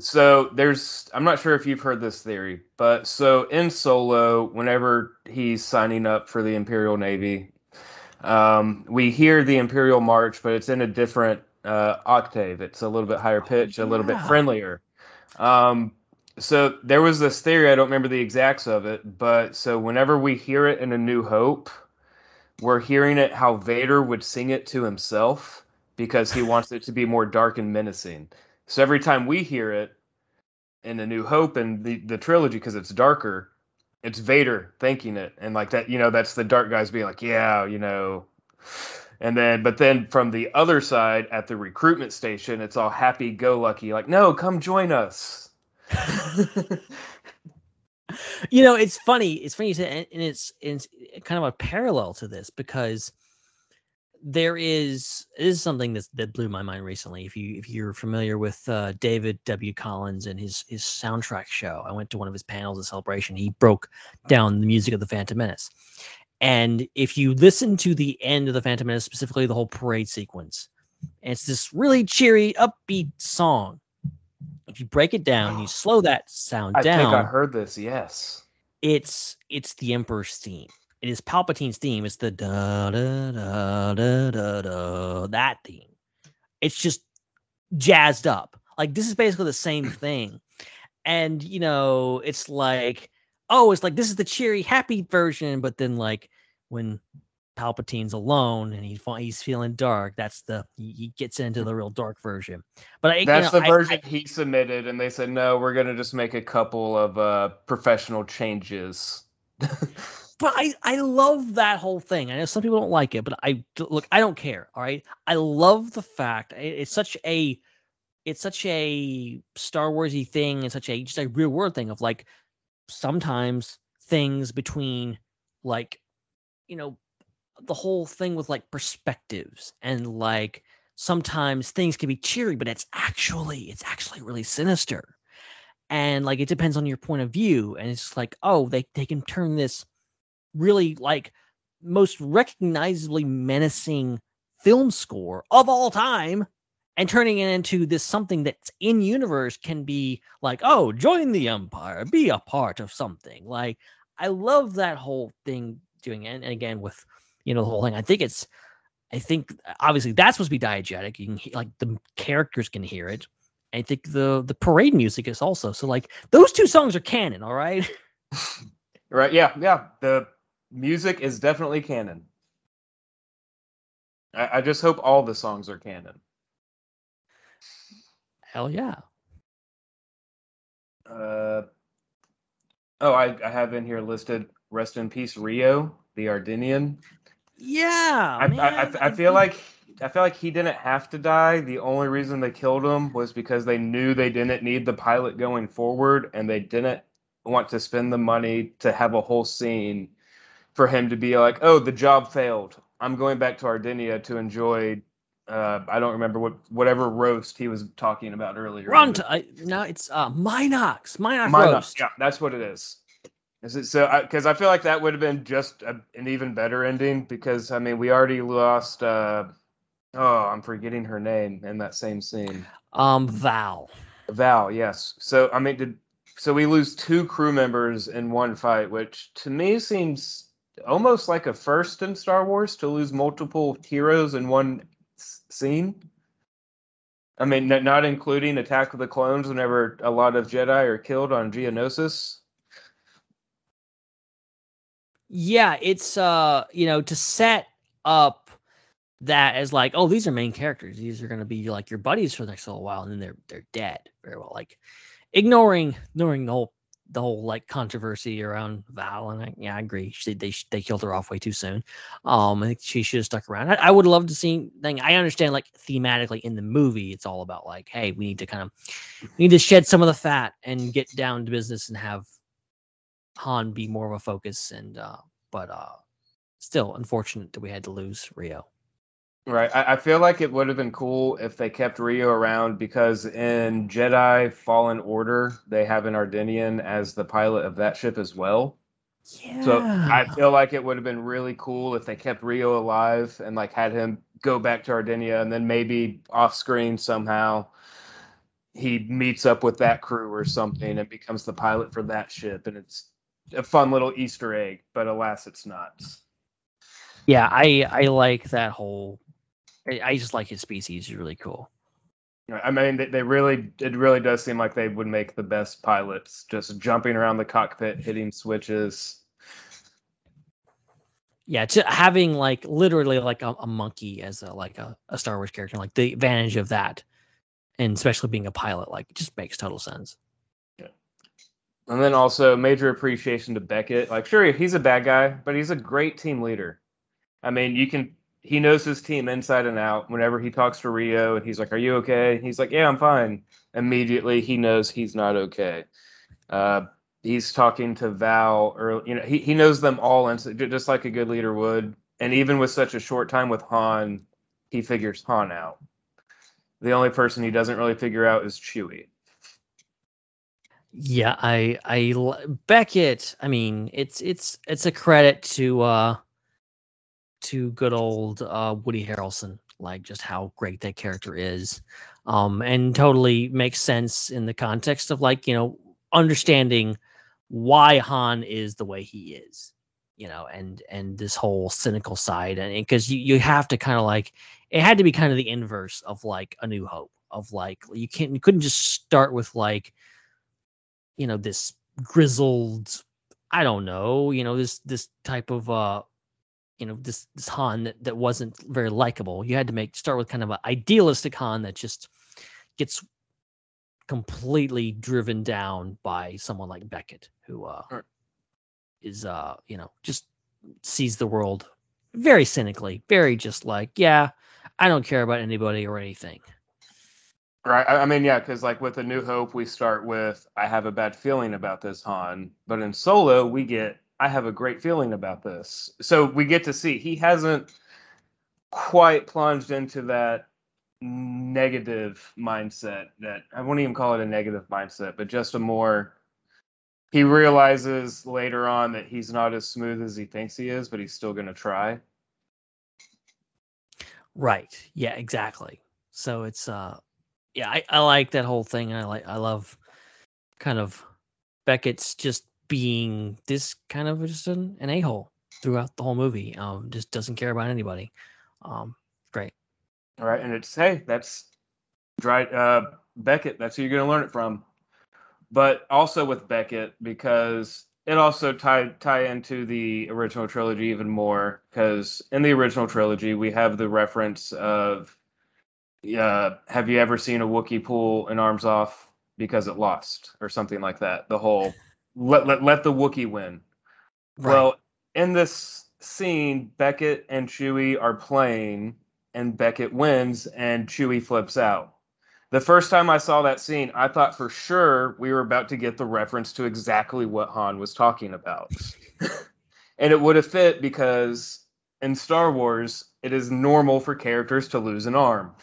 so there's, I'm not sure if you've heard this theory, but so in Solo, whenever he's signing up for the Imperial Navy, um, we hear the Imperial March, but it's in a different uh, octave. It's a little bit higher pitch, a little bit friendlier. Um, so there was this theory. I don't remember the exacts of it, but so whenever we hear it in A New Hope, we're hearing it how Vader would sing it to himself because he wants it to be more dark and menacing. So every time we hear it in A New Hope and the the trilogy, because it's darker, it's Vader thinking it, and like that, you know, that's the dark guys being like, yeah, you know, And then, but then from the other side at the recruitment station, it's all happy go lucky, like, no, come join us. you know, it's funny. It's funny, you say, and it's it's kind of a parallel to this because there is is something that that blew my mind recently. If you if you're familiar with uh, David W. Collins and his his soundtrack show, I went to one of his panels at celebration. He broke down the music of the Phantom Menace, and if you listen to the end of the Phantom Menace, specifically the whole parade sequence, it's this really cheery, upbeat song. If you break it down, you slow that sound I down. think I heard this. Yes. It's it's the Emperor's theme. It is Palpatine's theme. It's the da da da da da da that theme. It's just jazzed up. Like this is basically the same thing. And you know, it's like, oh, it's like this is the cheery, happy version, but then like when Palpatine's alone and he's he's feeling dark, that's the he, he gets into the real dark version. But I, That's you know, the I- version he submitted, and they said, no, we're going to just make a couple of uh, professional changes. but I I love that whole thing. I know some people don't like it, but I look. I don't care. All right, I love the fact it- it's such a it's such a Star Warsy thing and such a just a real world thing of like sometimes things between like you know the whole thing with like perspectives and like sometimes things can be cheery but it's actually it's actually really sinister. And like it depends on your point of view and it's like oh they they can turn this really like most recognizably menacing film score of all time and turning it into this something that's in universe can be like oh join the empire be a part of something like i love that whole thing doing it and again with you know the whole thing i think it's i think obviously that's supposed to be diegetic you can like the characters can hear it i think the the parade music is also so like those two songs are canon all right Right? Yeah, yeah. The music is definitely canon. I, I just hope all the songs are canon. Hell yeah Uh, oh, I, I have in here listed "Rest in Peace, Rio," the Ardennian. yeah I, I, I, man, I feel like I feel like he didn't have to die. The only reason they killed him was because they knew they didn't need the pilot going forward, and they didn't want to spend the money to have a whole scene for him to be like, "Oh, the job failed. I'm going back to Ardennia to enjoy." Uh, I don't remember what whatever roast he was talking about earlier. Run to I, no, it's uh Minox, Minox Mine- roast. Yeah, that's what it is. Is it so? Because I, feel like that would have been just a, an even better ending. Because I mean, we already lost. Uh, oh, I'm forgetting her name in that same scene. Um, Val. Val, yes. So I mean, did so we lose two crew members in one fight, which to me seems almost like a first in Star Wars to lose multiple heroes in one s- scene. I mean, not including Attack of the Clones, whenever a lot of Jedi are killed on Geonosis. Yeah, it's uh, you know, to set up that as like, oh, these are main characters. These are gonna be like your buddies for the next little while, and then they're they're dead. Very well. Like ignoring ignoring the whole the whole like controversy around Val, and I, yeah, I agree. She, they they killed her off way too soon. Um, I think she should have stuck around. I, I would love to see. Thing I understand, like thematically in the movie, it's all about like, hey, we need to kind of we need to shed some of the fat and get down to business and have Han be more of a focus. And uh, but uh, still, unfortunate that we had to lose Rio. Right. I, I feel like it would have been cool if they kept Rio around because in Jedi Fallen Order, they have an Ardennian as the pilot of that ship as well. Yeah. So I feel like it would have been really cool if they kept Rio alive and like had him go back to Ardennia and then maybe off screen somehow he meets up with that crew or something and becomes the pilot for that ship and it's a fun little Easter egg, but alas it's not. yeah, I I like that whole. I, just like his species. He's really cool. I mean, they, they really, it really does seem like they would make the best pilots, just jumping around the cockpit, hitting switches. Yeah, to having like literally like a, a monkey as a like a, a Star Wars character, like the advantage of that, and especially being a pilot, like it just makes total sense. And then also major appreciation to Beckett. Like, sure, he's a bad guy, but he's a great team leader. I mean, you can he knows his team inside and out. Whenever he talks to Rio and he's like, "Are you okay?" He's like, "Yeah, I'm fine." Immediately, he knows he's not okay. Uh, he's talking to Val, or you know, he he knows them all, and just like a good leader would. And even with such a short time with Han, he figures Han out. The only person he doesn't really figure out is Chewie. Yeah, I I Beckett. I mean, it's it's it's a credit to uh to good old uh Woody Harrelson, like just how great that character is. Um and totally makes sense in the context of like, you know, understanding why Han is the way he is. You know, and and this whole cynical side and because you you have to kind of like it had to be kind of the inverse of like a new hope of like you can't you couldn't just start with like you know this grizzled i don't know you know this this type of uh you know this this han that, that wasn't very likable you had to make start with kind of an idealistic han that just gets completely driven down by someone like beckett who uh Right. is uh you know just sees the world very cynically very just like yeah i don't care about anybody or anything Right. I I mean, yeah, because like with A New Hope, we start with I have a bad feeling about this Han, but in Solo, we get I have a great feeling about this. So we get to see he hasn't quite plunged into that negative mindset that I wouldn't even call it a negative mindset, but just a more he realizes later on that he's not as smooth as he thinks he is, but he's still going to try. Right. Yeah, exactly. So it's uh yeah, I, I like that whole thing. I like I love kind of Beckett's just being this kind of just an, an a-hole throughout the whole movie. Um just doesn't care about anybody. Um great. All right, and it's hey, that's dry uh Beckett, that's who you're gonna learn it from. But also with Beckett, because it also tie tie into the original trilogy even more, because in the original trilogy we have the reference of uh, have you ever seen a Wookiee pull an arms off because it lost or something like that? The whole let let, let the Wookiee win. Well, in this scene, Beckett and Chewie are playing, and Beckett wins, and Chewie flips out. The first time I saw that scene, I thought for sure we were about to get the reference to exactly what Han was talking about. and it would have fit because in Star Wars, it is normal for characters to lose an arm.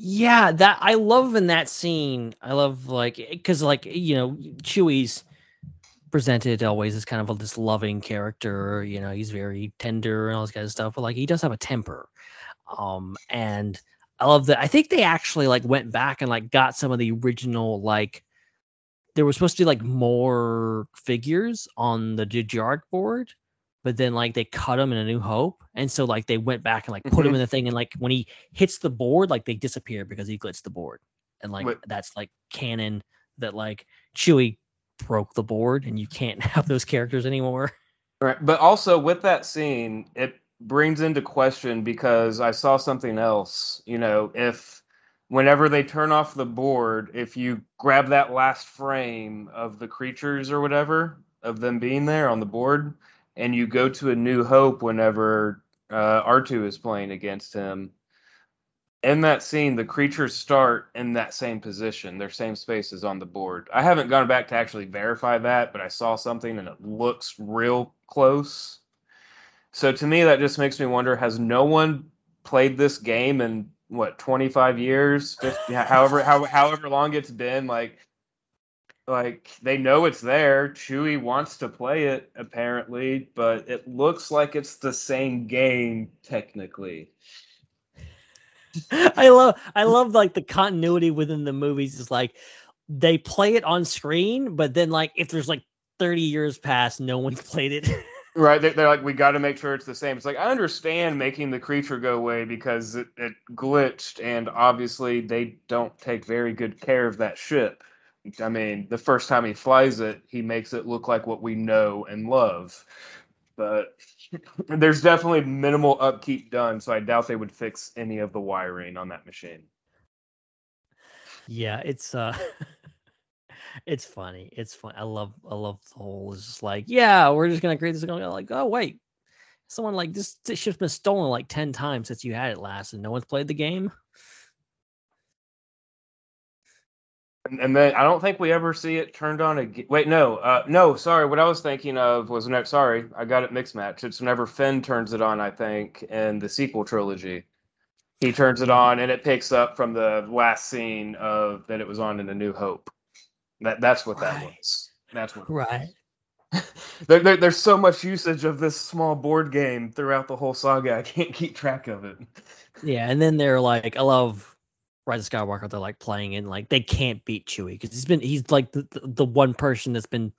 Yeah, that I love in that scene. I love like because like you know Chewie's presented always as kind of a, this loving character. You know, he's very tender and all this kind of stuff, but like he does have a temper. Um, and I love that. I think they actually like went back and like got some of the original like there was supposed to be like more figures on the dejarik board, but then like they cut him in a New Hope, and so like they went back and like put him Mhm. in the thing, and like when he hits the board, like they disappear because he glitched the board, and like Wait. that's like canon that like Chewie broke the board, and you can't have those characters anymore. Right. But also with that scene, it brings into question because I saw something else. You know, if whenever they turn off the board, if you grab that last frame of the creatures or whatever, of them being there on the board, and you go to a New Hope whenever uh, R2 is playing against him, in that scene, the creatures start in that same position, their same spaces on the board. I haven't gone back to actually verify that, but I saw something and it looks real close. So to me, that just makes me wonder: Has no one played this game in what 25 years? 50, however, how, however long it's been, like. Like they know it's there. Chewie wants to play it apparently, but it looks like it's the same game technically. I love I love like the continuity within the movies is like they play it on screen, but then like if there's like 30 years past, no one's played it. Right, they- they're like, we got to make sure it's the same. It's like I understand making the creature go away because it, it glitched, and obviously they don't take very good care of that ship. I mean, the first time he flies it, he makes it look like what we know and love. But there's definitely minimal upkeep done, so I doubt they would fix any of the wiring on that machine. yeah, it's uh it's funny. It's fun. I love I love the whole it's just like, yeah, we're just gonna create this and like, oh wait. Someone like this, this ship's been stolen like ten times since you had it last, and no one's played the game. And, and then I don't think we ever see it turned on again. Wait, no, uh, no, sorry. What I was thinking of was no, sorry, I got it mixed match. It's whenever Finn turns it on. I think in the sequel trilogy, he turns it on and it picks up from the last scene of that it was on in A New Hope. That that's what that Right. was. That's what. Right. There, there, there's so much usage of this small board game throughout the whole saga. I can't keep track of it. Yeah, and then they're like, I love Rise of Skywalker. They're like playing and like they can't beat Chewie because he's been he's like the, the the one person that's been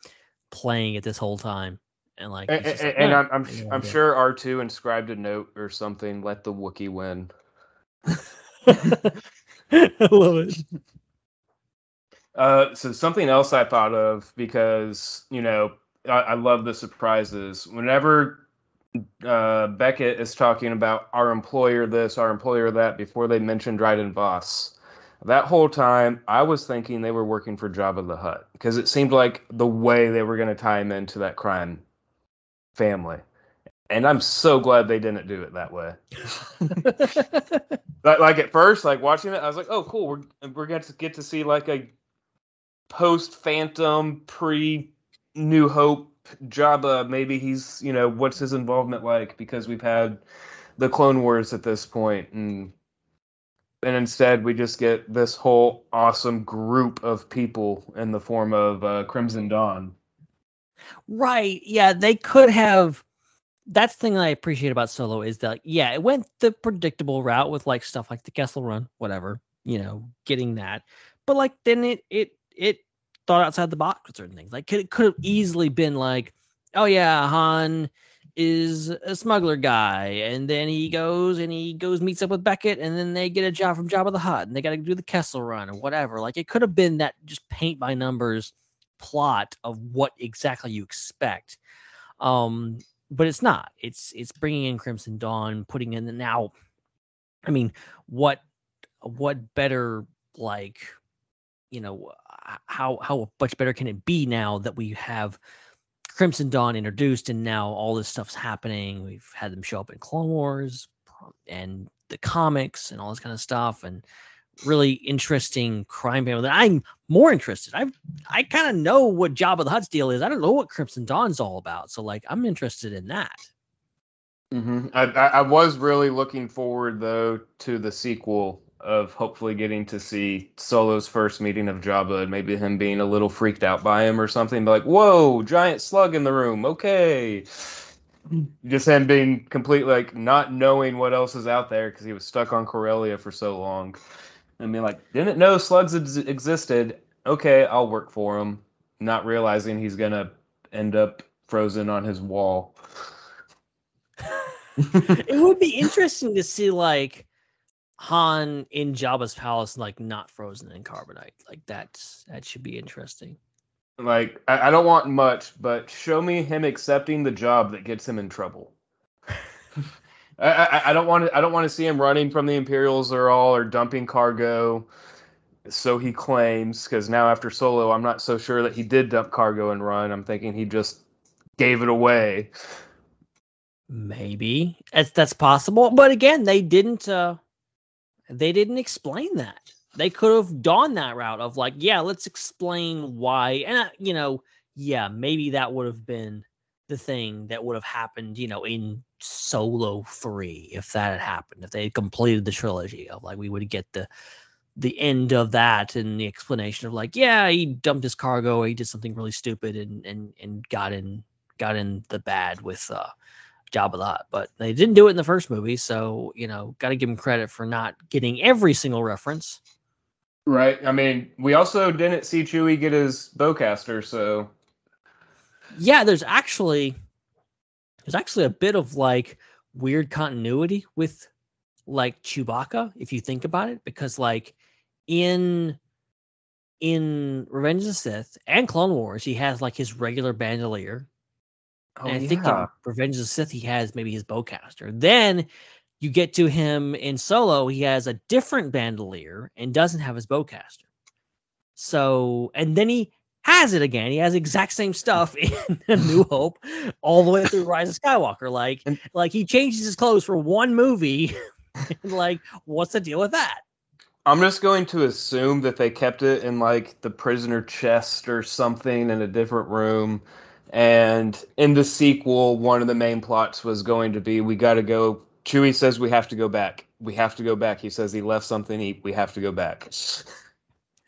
playing it this whole time, and like, And, just like, and "Eh, I'm I'm, yeah, I'm idea." sure R2 inscribed a note or something. Let the Wookiee win. I love it. Uh, so something else I thought of because you know I, I love the surprises. Whenever uh, Beckett is talking about our employer this, our employer that, before they mentioned Dryden Voss, that whole time I was thinking they were working for Jabba the Hutt because it seemed like the way they were going to tie him into that crime family. And I'm so glad they didn't do it that way. Like, like at first, like watching it, I was like, "Oh, cool! We're we're going to get to see like a post Phantom, pre New Hope Jabba. Maybe he's you know what's his involvement like because we've had the Clone Wars at this point, and and instead we just get this whole awesome group of people in the form of uh, Crimson Dawn. Right. Yeah, they could have. That's the thing I appreciate about Solo is that yeah, it went the predictable route with like stuff like the Kessel Run, whatever, you know, getting that. But like then it it it thought outside the box with certain things. Like could it could have easily been like, oh yeah, Han is a smuggler guy, and then he goes and he goes meets up with Beckett, and then they get a job from Jabba the Hutt, and they got to do the Kessel Run or whatever. Like it could have been that just paint by numbers plot of what exactly you expect. Um, but it's not. It's it's bringing in Crimson Dawn, putting in the now. I mean, what what better like you know how how much better can it be now that we have Crimson Dawn introduced and now all this stuff's happening. We've had them show up in Clone Wars and the comics and all this kind of stuff and really interesting crime family that I'm more interested. I I kind of know what Jabba the Hutt's deal is. I don't know what Crimson Dawn's all about. So like I'm interested in that. Mm-hmm. I I was really looking forward though to the sequel of hopefully getting to see Solo's first meeting of Jabba and maybe him being a little freaked out by him or something. Be like, "Whoa, giant slug in the room." Okay, just him being completely like not knowing what else is out there because he was stuck on Corellia for so long, and being like, "Didn't know slugs ex- existed." Okay, I'll work for him, not realizing he's gonna end up frozen on his wall. it would be interesting to see like Han in Jabba's palace, like not frozen in carbonite. Like that's that should be interesting. Like, I, I don't want much, but show me him accepting the job that gets him in trouble. I, I, I don't want to. I don't want to see him running from the Imperials or all or dumping cargo. So he claims, because now after Solo, I'm not so sure that he did dump cargo and run. I'm thinking he just gave it away. Maybe that's that's possible, but again, they didn't. uh They didn't explain that. They could have gone that route of like, yeah, let's explain why, and uh, you know, yeah, maybe that would have been the thing that would have happened, you know, in Solo three if that had happened, if they had completed the trilogy of like we would get the the end of that and the explanation of like, yeah, he dumped his cargo, he did something really stupid and and and got in got in the bad with uh Jabba the Hutt, but they didn't do it in the first movie, so you know, got to give him credit for not getting every single reference. Right. I mean, we also didn't see Chewie get his bowcaster, so Yeah, there's actually there's actually a bit of like weird continuity with like Chewbacca if you think about it, because like in in Revenge of the Sith and Clone Wars, he has like his regular bandolier, oh, and I think in Revenge of the Sith he has maybe his bowcaster. Then you get to him in Solo, he has a different bandolier and doesn't have his bowcaster. So, and then he has it again. He has exact same stuff in A New Hope, all the way through Rise of Skywalker. Like, like he changes his clothes for one movie. like, what's the deal with that? I'm just going to assume that they kept it in like the prisoner chest or something in a different room. And in the sequel, one of the main plots was going to be we got to go. Chewie says we have to go back. We have to go back. He says he left something. Eat. We have to go back.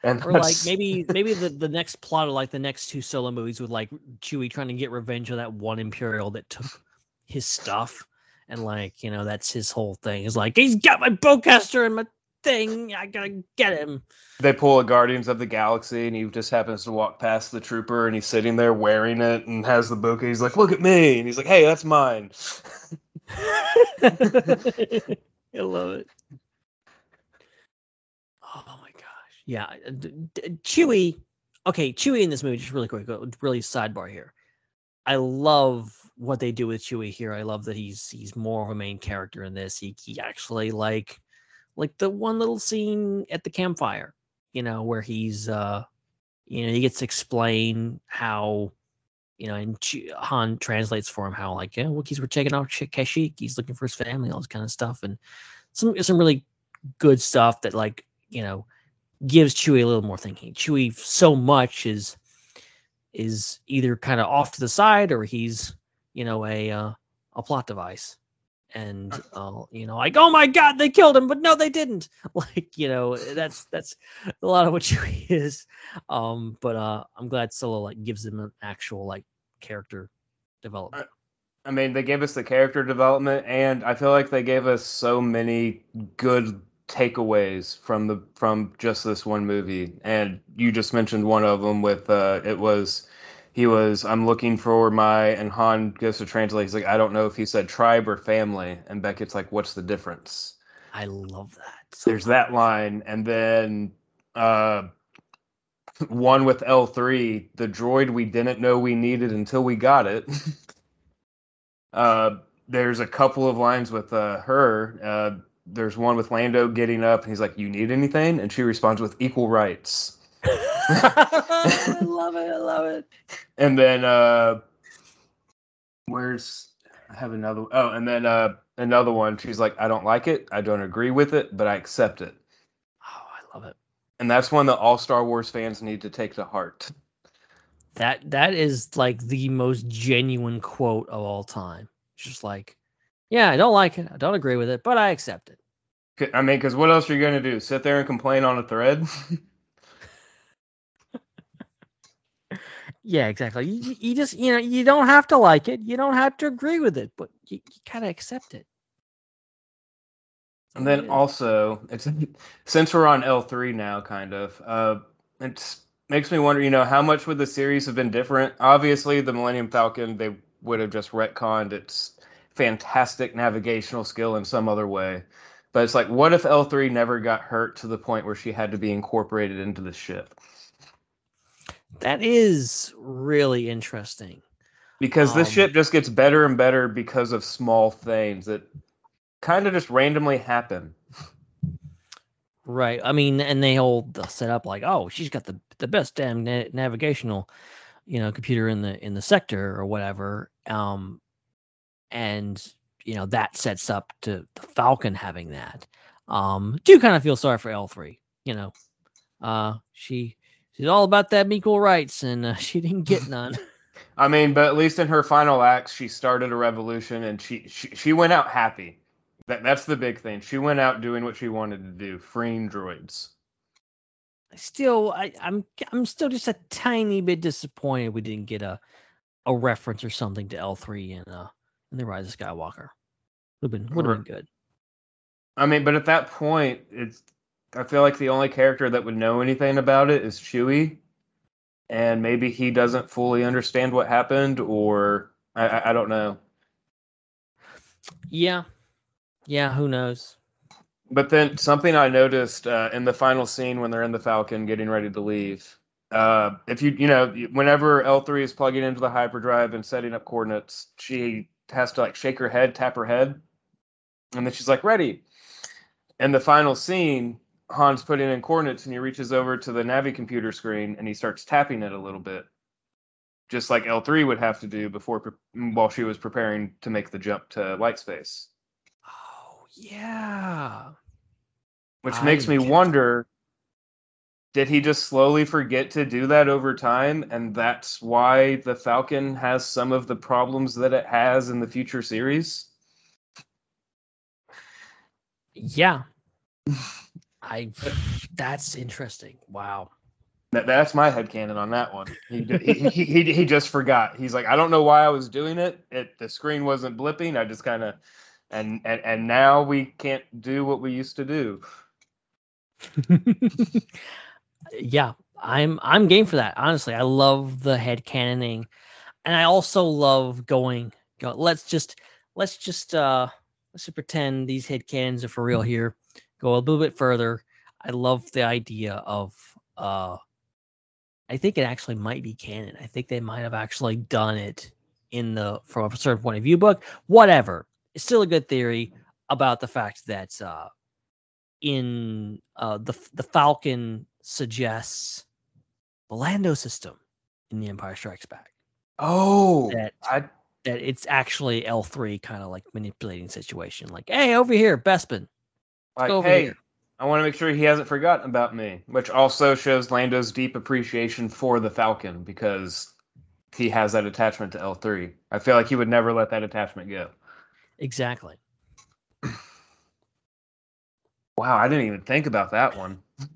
And or like maybe maybe the, the next plot of like the next two solo movies with like Chewie trying to get revenge on that one Imperial that took his stuff and like you know that's his whole thing is like he's got my bowcaster and my thing I gotta get him. They pull a Guardians of the Galaxy and he just happens to walk past the trooper and he's sitting there wearing it and has the bouquet. He's like, "Look at me!" and he's like, "Hey, that's mine." I love it. Oh my gosh! Yeah, uh, Chewie. Okay, Chewie in this movie, just really quick, uh, really sidebar here. I love what they do with Chewie here. I love that he's he's more of a main character in this. He he actually like like the one little scene at the campfire, you know, where he's uh you know, he gets to explain how you know, and Han translates for him how like, yeah, Wookiees were checking out Kashyyyk. He's looking for his family, all this kind of stuff, and some some really good stuff that like you know gives Chewie a little more thinking. Chewie so much is is either kind of off to the side or he's you know a uh, a plot device and uh, you know like oh my god they killed him but no they didn't. Like you know that's that's a lot of what Chewie is. Um but uh i'm glad solo like gives him an actual like character development. I mean they gave us the character development and i feel like they gave us so many good takeaways from the from just this one movie. And you just mentioned one of them with uh it was he was i'm looking for my and han goes to translate. He's like i don't know if he said tribe or family. And beckett's like what's the difference? I love that. So there's that line. And then uh one with l3 the droid we didn't know we needed until we got it. Uh there's a couple of lines with uh her uh there's one with Lando getting up. And he's like, "You need anything?" and she responds with equal rights. I love it. I love it. And then uh where's I have another oh, and then uh another one, she's like, I don't like it, I don't agree with it, but I accept it. Oh, I love it. And that's one that all Star Wars fans need to take to heart. That that is like the most genuine quote of all time. It's just like yeah, I don't like it. I don't agree with it, but I accept it. I mean, because what else are you going to do? Sit there and complain on a thread? yeah, exactly. You, you just, you know, you don't have to like it. You don't have to agree with it, but you, you kind of accept it. And then also, it's since we're on L three now, kind of, uh, it makes me wonder. You know, how much would the series have been different? Obviously, the Millennium Falcon they would have just retconned its fantastic navigational skill in some other way. But it's like, what if L3 never got hurt to the point where she had to be incorporated into the ship? That is really interesting. Because um, this ship just gets better and better because of small things that kind of just randomly happen. Right. I mean, and they hold the setup like, oh, she's got the the best damn na- navigational, you know, computer in the in the sector or whatever. Um, and you know that sets up to the Falcon having that. Um, do kind of feel sorry for L three. You know, uh, she she's all about that equal rights, and uh, she didn't get none. I mean, but at least in her final acts, she started a revolution, and she she, she went out happy. That that's the big thing. She went out doing what she wanted to do, freeing droids. I still, I, I'm I'm still just a tiny bit disappointed we didn't get a a reference or something to L three in uh in the Rise of Skywalker. Would have been would have been good. I mean, but at that point, it's I feel like the only character that would know anything about it is Chewie, and maybe he doesn't fully understand what happened, or I, I don't know. Yeah, yeah, who knows? But then something I noticed uh, in the final scene when they're in the Falcon getting ready to leave. Uh, if you you know whenever L three is plugging into the hyperdrive and setting up coordinates, she has to like shake her head, tap her head, and then she's like, ready. And the final scene, Han's putting in coordinates and he reaches over to the Navi computer screen and he starts tapping it a little bit, just like L3 would have to do before while she was preparing to make the jump to light space. Oh yeah. Which I makes me get- wonder did he just slowly forget to do that over time and that's why the Falcon has some of the problems that it has in the future series? Yeah. I that's interesting. Wow. That, that's my head headcanon on that one. He, he, he, he, he just forgot. He's like, I don't know why I was doing it. It the screen wasn't blipping. I just kind of and, and and now we can't do what we used to do. yeah, I'm I'm game for that. Honestly, I love the head cannoning, and I also love going. Go, let's just let's just uh let's just pretend these head cannons are for real here. Go a little bit further. I love the idea of uh I think it actually might be canon. I think they might have actually done it in the from a certain point of view book. Whatever. It's still a good theory about the fact that uh in uh the the Falcon suggests the Lando system in the Empire Strikes Back. Oh, That I that it's actually L three kind of like manipulating situation. Like, hey, over here, Bespin. Like, hey, here. I want to make sure he hasn't forgotten about me, which also shows Lando's deep appreciation for the Falcon because he has that attachment to L3. I feel like he would never let that attachment go. Exactly. Wow, I didn't even think about that one.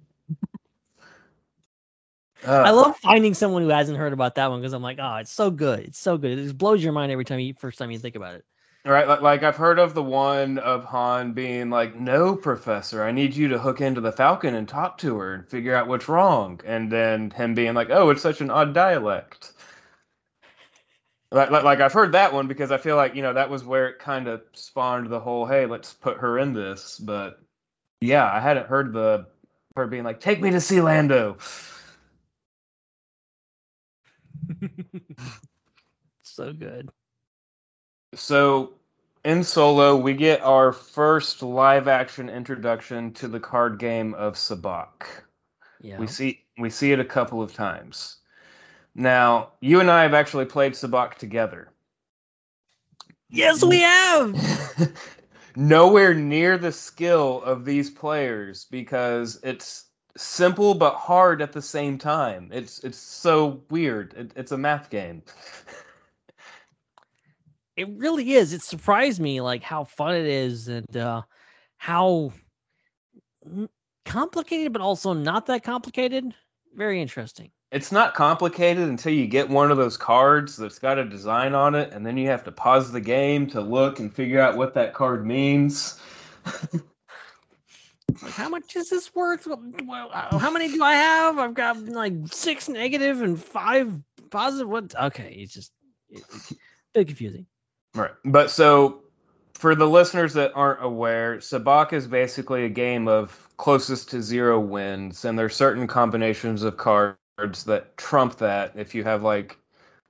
I Uh, love finding someone who hasn't heard about that one because I'm like, oh, it's so good. It's so good. It just blows your mind every time you first time you think about it. Right, like, I've heard of the one of Han being like, "No, Professor, I need you to hook into the Falcon and talk to her and figure out what's wrong," and then him being like, "Oh, it's such an odd dialect." Like, like, like I've heard that one because I feel like you know that was where it kind of spawned the whole, "Hey, let's put her in this." But yeah, I hadn't heard the her being like, "Take me to see Lando." so good. So in Solo, we get our first live action introduction to the card game of Sabacc. Yeah. We see we see it a couple of times. Now, you and I have actually played Sabacc together. yes, we have. Nowhere near the skill of these players because it's simple but hard at the same time. It's it's so weird. It, it's a math game. It really is. It surprised me like how fun it is and uh how complicated but also not that complicated. Very interesting. it's not complicated until you get one of those cards that's got a design on it, and then you have to pause the game to look and figure out what that card means. Like, how much is this worth? Well, uh, how many do I have? I've got like six negative and five positive. What? Okay, it's just it, it's a bit confusing. Right. But so, for the listeners that aren't aware, Sabacc is basically a game of closest to zero wins, and there's certain combinations of cards that trump that. If you have like,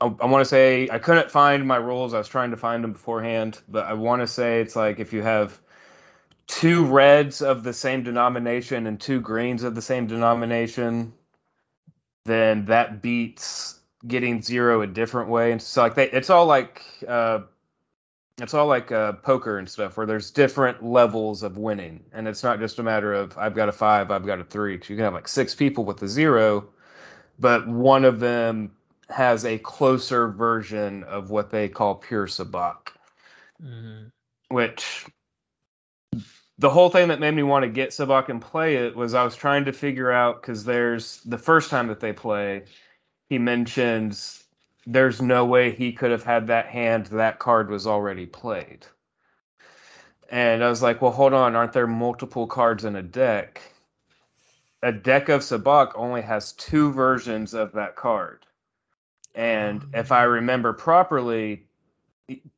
I, I want to say I couldn't find my rules. I was trying to find them beforehand, but I want to say it's like if you have two reds of the same denomination and two greens of the same denomination, then that beats getting zero a different way. And so like they, it's all like uh, it's all like uh, poker and stuff where there's different levels of winning, and it's not just a matter of I've got a five, I've got a three. you can have like six people with a zero, but one of them has a closer version of what they call pure sabacc Mhm. which the whole thing that made me want to get Sabacc and play it was I was trying to figure out because there's the first time that they play, he mentions there's no way he could have had that hand. That card was already played. And I was like, well, hold on. Aren't there multiple cards in a deck? A deck of Sabacc only has two versions of that card. And oh, if I remember properly,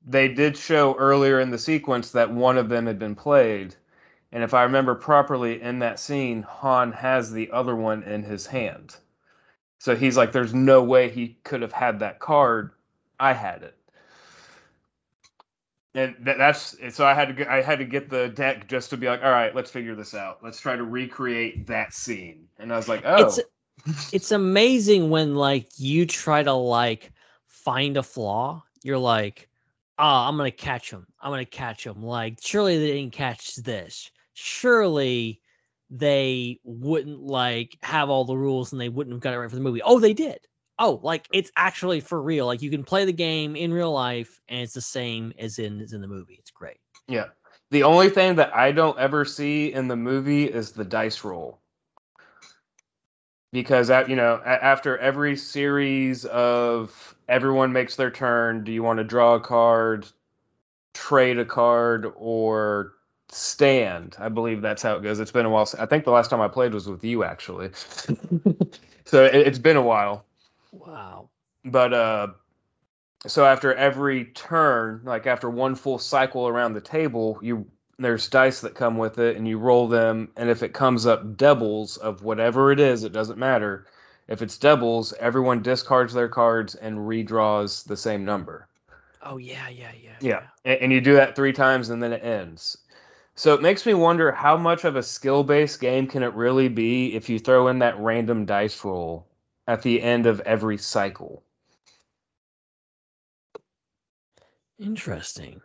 they did show earlier in the sequence that one of them had been played. And if I remember properly, in that scene, Han has the other one in his hand. So he's like, there's no way he could have had that card. I had it. and that, that's so I had to get, I had to get the deck just to be like, all right, let's figure this out. Let's try to recreate that scene. And I was like, oh, It's it's amazing when like you try to like find a flaw. You're like, ah, I'm gonna catch him. I'm gonna catch him. Like, surely they didn't catch this. Surely they wouldn't like have all the rules and they wouldn't have got it right for the movie. Oh, they did. Oh, like it's actually for real. Like you can play the game in real life and it's the same as in as in the movie. It's great. yeah. The only thing that I don't ever see in the movie is the dice roll. Because you know, after every series of everyone makes their turn, do you want to draw a card, trade a card, or stand? I believe that's how it goes. It's been a while. I think the last time I played was with you actually. so it, it's been a while. Wow. but uh so after every turn like after one full cycle around the table you there's dice that come with it and you roll them and if it comes up doubles of whatever it is it doesn't matter if it's doubles everyone discards their cards and redraws the same number Oh yeah, yeah, yeah. yeah and, and you do that three times and then it ends so it makes me wonder how much of a skill-based game can it really be if you throw in that random dice roll at the end of every cycle? Interesting.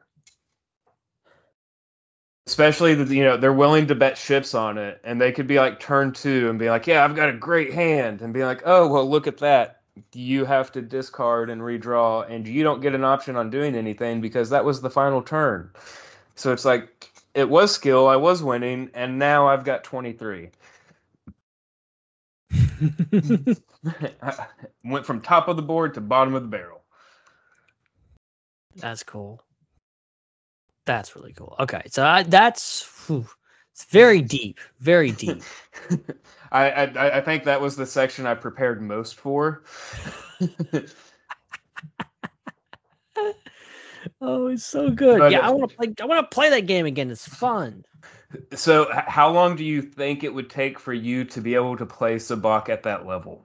especially that you know they're willing to bet ships on it and they could be like turn two and be like yeah i've got a great hand and be like oh well look at that. You have to discard and redraw and you don't get an option on doing anything because that was the final turn. So it's like it was skill i was winning and now i've got 23 went from top of the board to bottom of the barrel That's cool. That's really cool. Okay, so I, that's whew, it's very deep, very deep. I, I I think that was the section I prepared most for. oh, it's so good. But, yeah, I want to play. I want to play that game again. It's fun. So, h- how long do you think it would take for you to be able to play Sabacc at that level?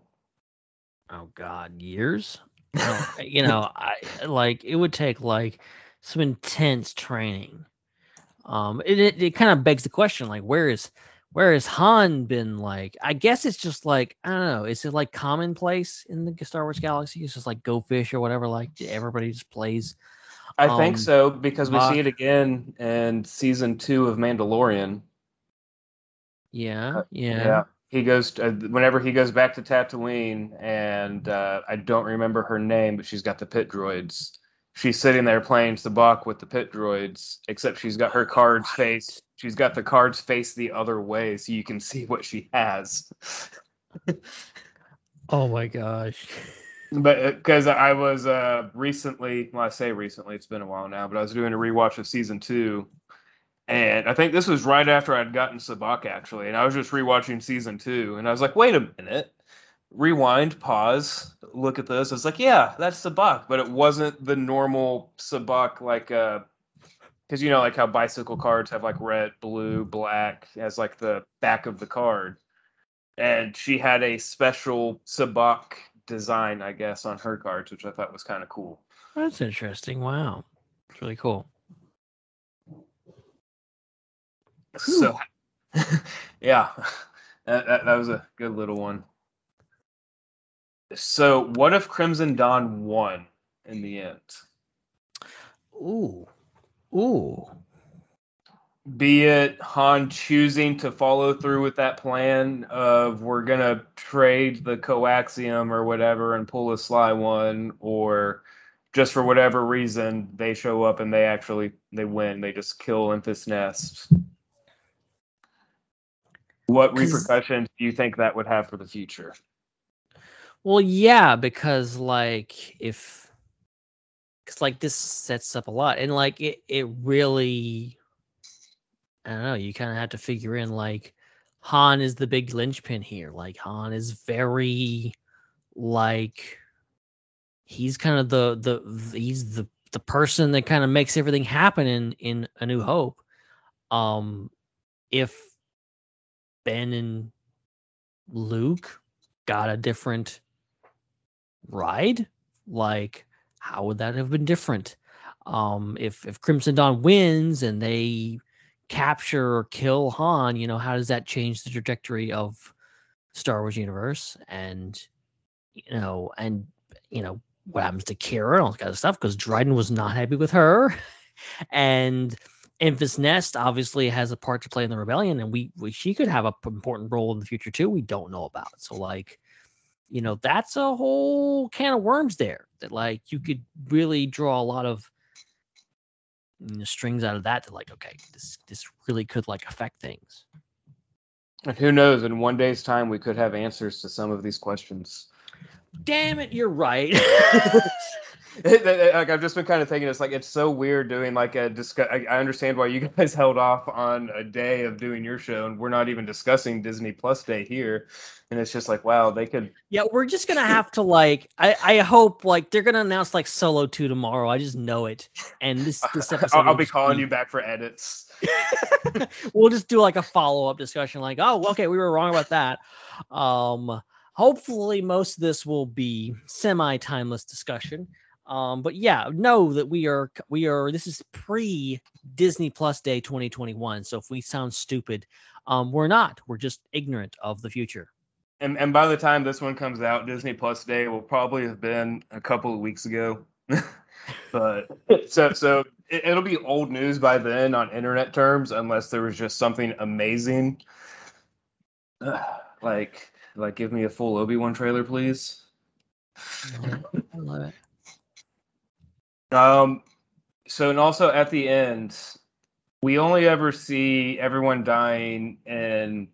Oh God, years. I you know, I like it would take like some intense training. Um, it it, it kind of begs the question, like, where is where has Han been? Like, I guess it's just like I don't know. Is it like commonplace in the Star Wars galaxy? It's just like Go Fish or whatever. Like everybody just plays. I think Um, so because we see it again in season two of Mandalorian. Yeah, yeah. Yeah, he goes to, uh, whenever he goes back to Tatooine, and uh, I don't remember her name, but she's got the pit droids. She's sitting there playing Sabacc with the pit droids, except she's got her cards face. She's got the cards face the other way, so you can see what she has. Oh my gosh. But because I was uh, recently, well, I say recently, it's been a while now, but I was doing a rewatch of season two, and I think this was right after I'd gotten Sabacc actually, and I was just rewatching season two, and I was like, wait a minute, rewind, pause, look at this. It's like, yeah, that's Sabacc, but it wasn't the normal Sabacc like uh, because you know like how bicycle cards have like red, blue, black as like the back of the card, and she had a special Sabacc design, I guess, on her cards, which I thought was kind of cool. That's interesting. Wow. It's really cool. So, yeah, that, that, that was a good little one. So, what if Crimson Dawn won in the end? Ooh. Ooh. Be it Han choosing to follow through with that plan of we're gonna trade the coaxium or whatever and pull a sly one, or just for whatever reason they show up and they actually they win. They just kill Enfys Nest. What repercussions do you think that would have for the future? Well, yeah, because like if because like this sets up a lot and like it it really I don't know, you kind of have to figure in like Han is the big linchpin here. Like Han is very like he's kind of the the he's the the person that kind of makes everything happen in in A New Hope. Um if Ben and Luke got a different ride, like how would that have been different? Um, if if Crimson Dawn wins and they capture or kill Han, you know, how does that change the trajectory of Star Wars universe? And you know, and you know, what happens to Qi'ra and all that kind of stuff? Because Dryden was not happy with her, and Enfys Nest obviously has a part to play in the rebellion, and we, we she could have a p- important role in the future too. We don't know about. So like, you know, that's a whole can of worms there that like you could really draw a lot of you know, strings out of that to like, okay, this this really could like affect things. And who knows? In one day's time, we could have answers to some of these questions. Damn it, you're right. like I've just been kind of thinking, it's like it's so weird doing like a discuss. I, I understand why you guys held off on a day of doing your show, and we're not even discussing Disney Plus Day here. And it's just like, wow, they could. yeah, we're just gonna have to like. I I hope like they're gonna announce like Solo two tomorrow. I just know it. And this this episode. I'll, I'll be calling you back for edits. we'll just do like a follow-up discussion like oh okay we were wrong about that um hopefully most of this will be semi-timeless discussion um but yeah know that we are we are this is pre disney plus day 2021 so if we sound stupid um we're not we're just ignorant of the future And and by the time this one comes out, Disney Plus Day will probably have been a couple of weeks ago. but so so it, it'll be old news by then on internet terms, unless there was just something amazing. like like give me a full Obi Wan trailer, please. i love it Um, so and also at the end, we only ever see everyone dying in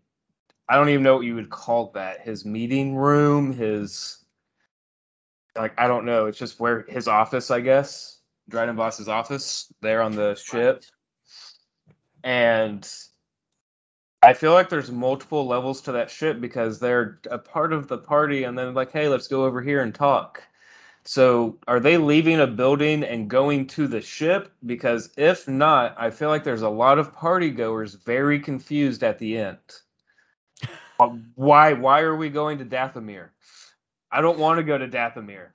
I don't even know what you would call that. His meeting room, his like I don't know. It's just where his office, I guess, Dryden Vos's office there on the ship, and I feel like there's multiple levels to that ship because they're a part of the party, and then like, hey, let's go over here and talk. So are they leaving a building and going to the ship? Because if not, I feel like there's a lot of party goers very confused at the end. Why why are we going to Dathomir? I don't want to go to Dathomir.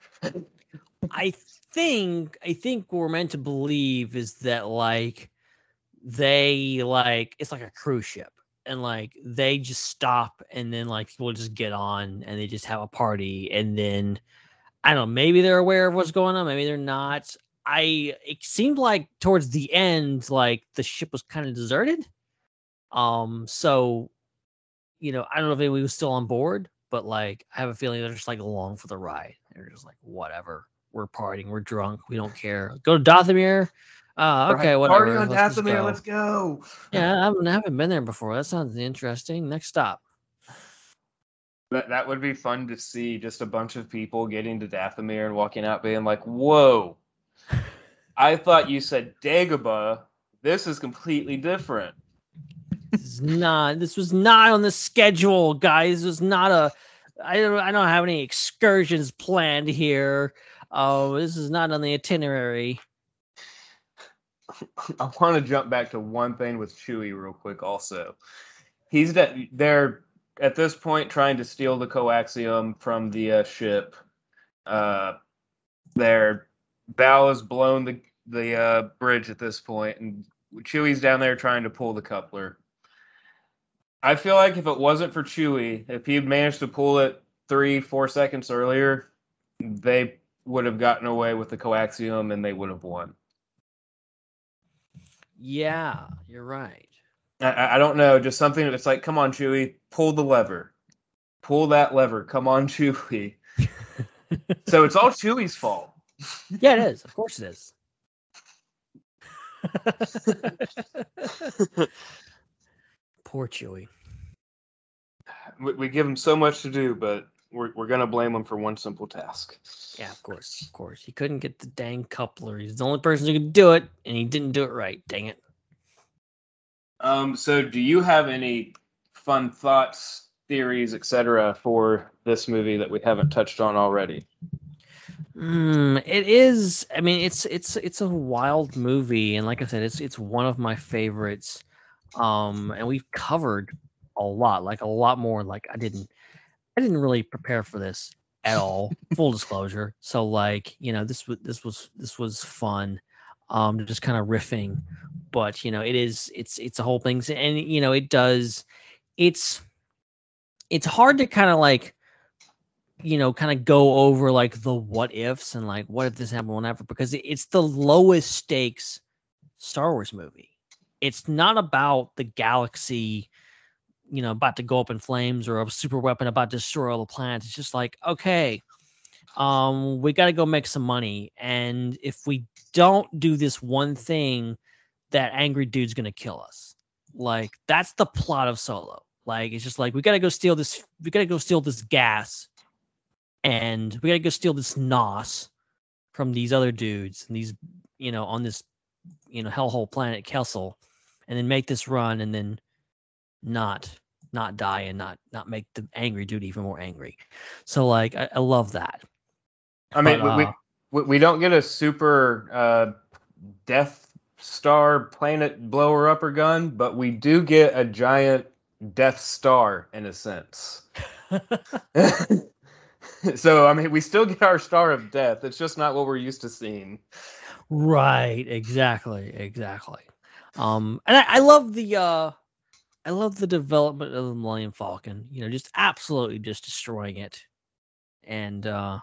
I think I think we're meant to believe is that like they like it's like a cruise ship and like they just stop and then like people just get on and they just have a party and then I don't know maybe they're aware of what's going on maybe they're not. I it seemed like towards the end like the ship was kind of deserted. Um so you know I don't know if anybody was still on board but like I have a feeling they're just like along for the ride. They're just like whatever. We're partying. We're drunk. We don't care. Go to Dathomir. Uh, okay, whatever. Party on let's Dathomir, let's go. Yeah, I haven't, I haven't been there before. That sounds interesting. Next stop. That that would be fun to see. Just a bunch of people getting to Dathomir and walking out, being like, "Whoa, I thought you said Dagobah. This is completely different." This is not. This was not on the schedule, guys. This was not a. I don't. I don't have any excursions planned here. Oh, this is not on the itinerary. I want to jump back to one thing with Chewie real quick. Also, he's that they're at this point trying to steal the coaxium from the uh, ship. Uh, their bow has blown the the uh, bridge at this point, and Chewie's down there trying to pull the coupler. I feel like if it wasn't for Chewie, if he'd managed to pull it three, four seconds earlier, they would have gotten away with the coaxium and they would have won. Yeah, you're right. I- I, I don't know, just something that's like, come on, Chewie, pull the lever, pull that lever, come on, Chewie. so it's all Chewie's fault. Yeah, it is. Of course, it is. Poor Chewie. We, we give him so much to do, but we're we're gonna blame him for one simple task. Yeah, of course, of course. He couldn't get the dang coupler. He's the only person who could do it, and he didn't do it right. Dang it. Um, so do you have any fun thoughts, theories, etc., for this movie that we haven't touched on already? Mm, it is. I mean, it's it's it's a wild movie, and like I said, it's it's one of my favorites. Um, and we've covered a lot, like a lot more. Like I didn't, I didn't really prepare for this at all. Full disclosure. So like, you know, this was this was this was fun. Um, just kind of riffing. But you know, it is it's it's a whole thing, and you know, it does. It's it's hard to kind of like you know kind of go over like the what ifs and like what if this happened whenever because it's the lowest stakes star wars movie it's not about the galaxy you know about to go up in flames or a super weapon about to destroy all the planets it's just like okay um we got to go make some money and if we don't do this one thing that angry dude's gonna kill us. Like that's the plot of solo. Like it's just like we got to go steal this we got to go steal this gas and we got to go steal this nos from these other dudes and these you know on this you know hellhole planet kessel and then make this run and then not not die and not not make the angry dude even more angry. So like i, I love that I mean, But, we, uh, we we don't get a super uh, Death Star planet blower upper gun, but we do get a giant Death Star in a sense. so I mean, we still get our Star of Death. It's just not what we're used to seeing. right exactly exactly um and I, I love the uh i love the development of the millennium falcon you know just absolutely just destroying it and uh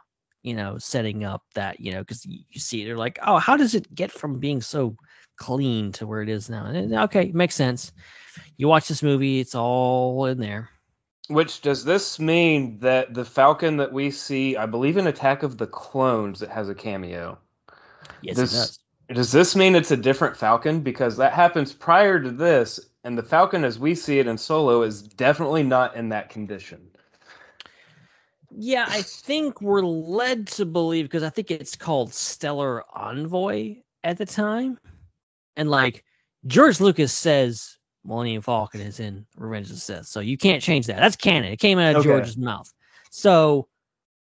you know setting up that you know because you, see they're like oh how does it get from being so clean to where it is now and, uh, okay makes sense you watch this movie it's all in there Which does this mean that the Falcon that we see, I believe in Attack of the Clones, it has a cameo. yes does Does this mean it's a different Falcon? Because that happens prior to this, and the Falcon as we see it in Solo is definitely not in that condition. Yeah, I think we're led to believe because I think it's called Stellar Envoy at the time. And like George Lucas says Millennium Falcon is in Revenge of the Sith. So you can't change that. That's canon. It came out of Okay. George's mouth. So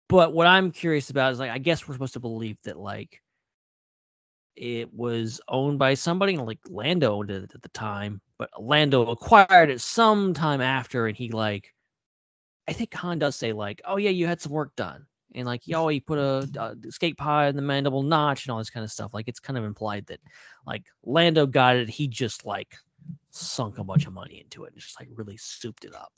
but what I'm curious about is like I guess we're supposed to believe that like it was owned by somebody like Lando owned it at the time, but Lando acquired it sometime after and he like I think Han does say like, "Oh yeah, you had some work done," and like, "Yo, he put a, uh, a escape pod in the mandible notch and all this kind of stuff." Like, it's kind of implied that like Lando got it, he just like sunk a bunch of money into it and just like really souped it up.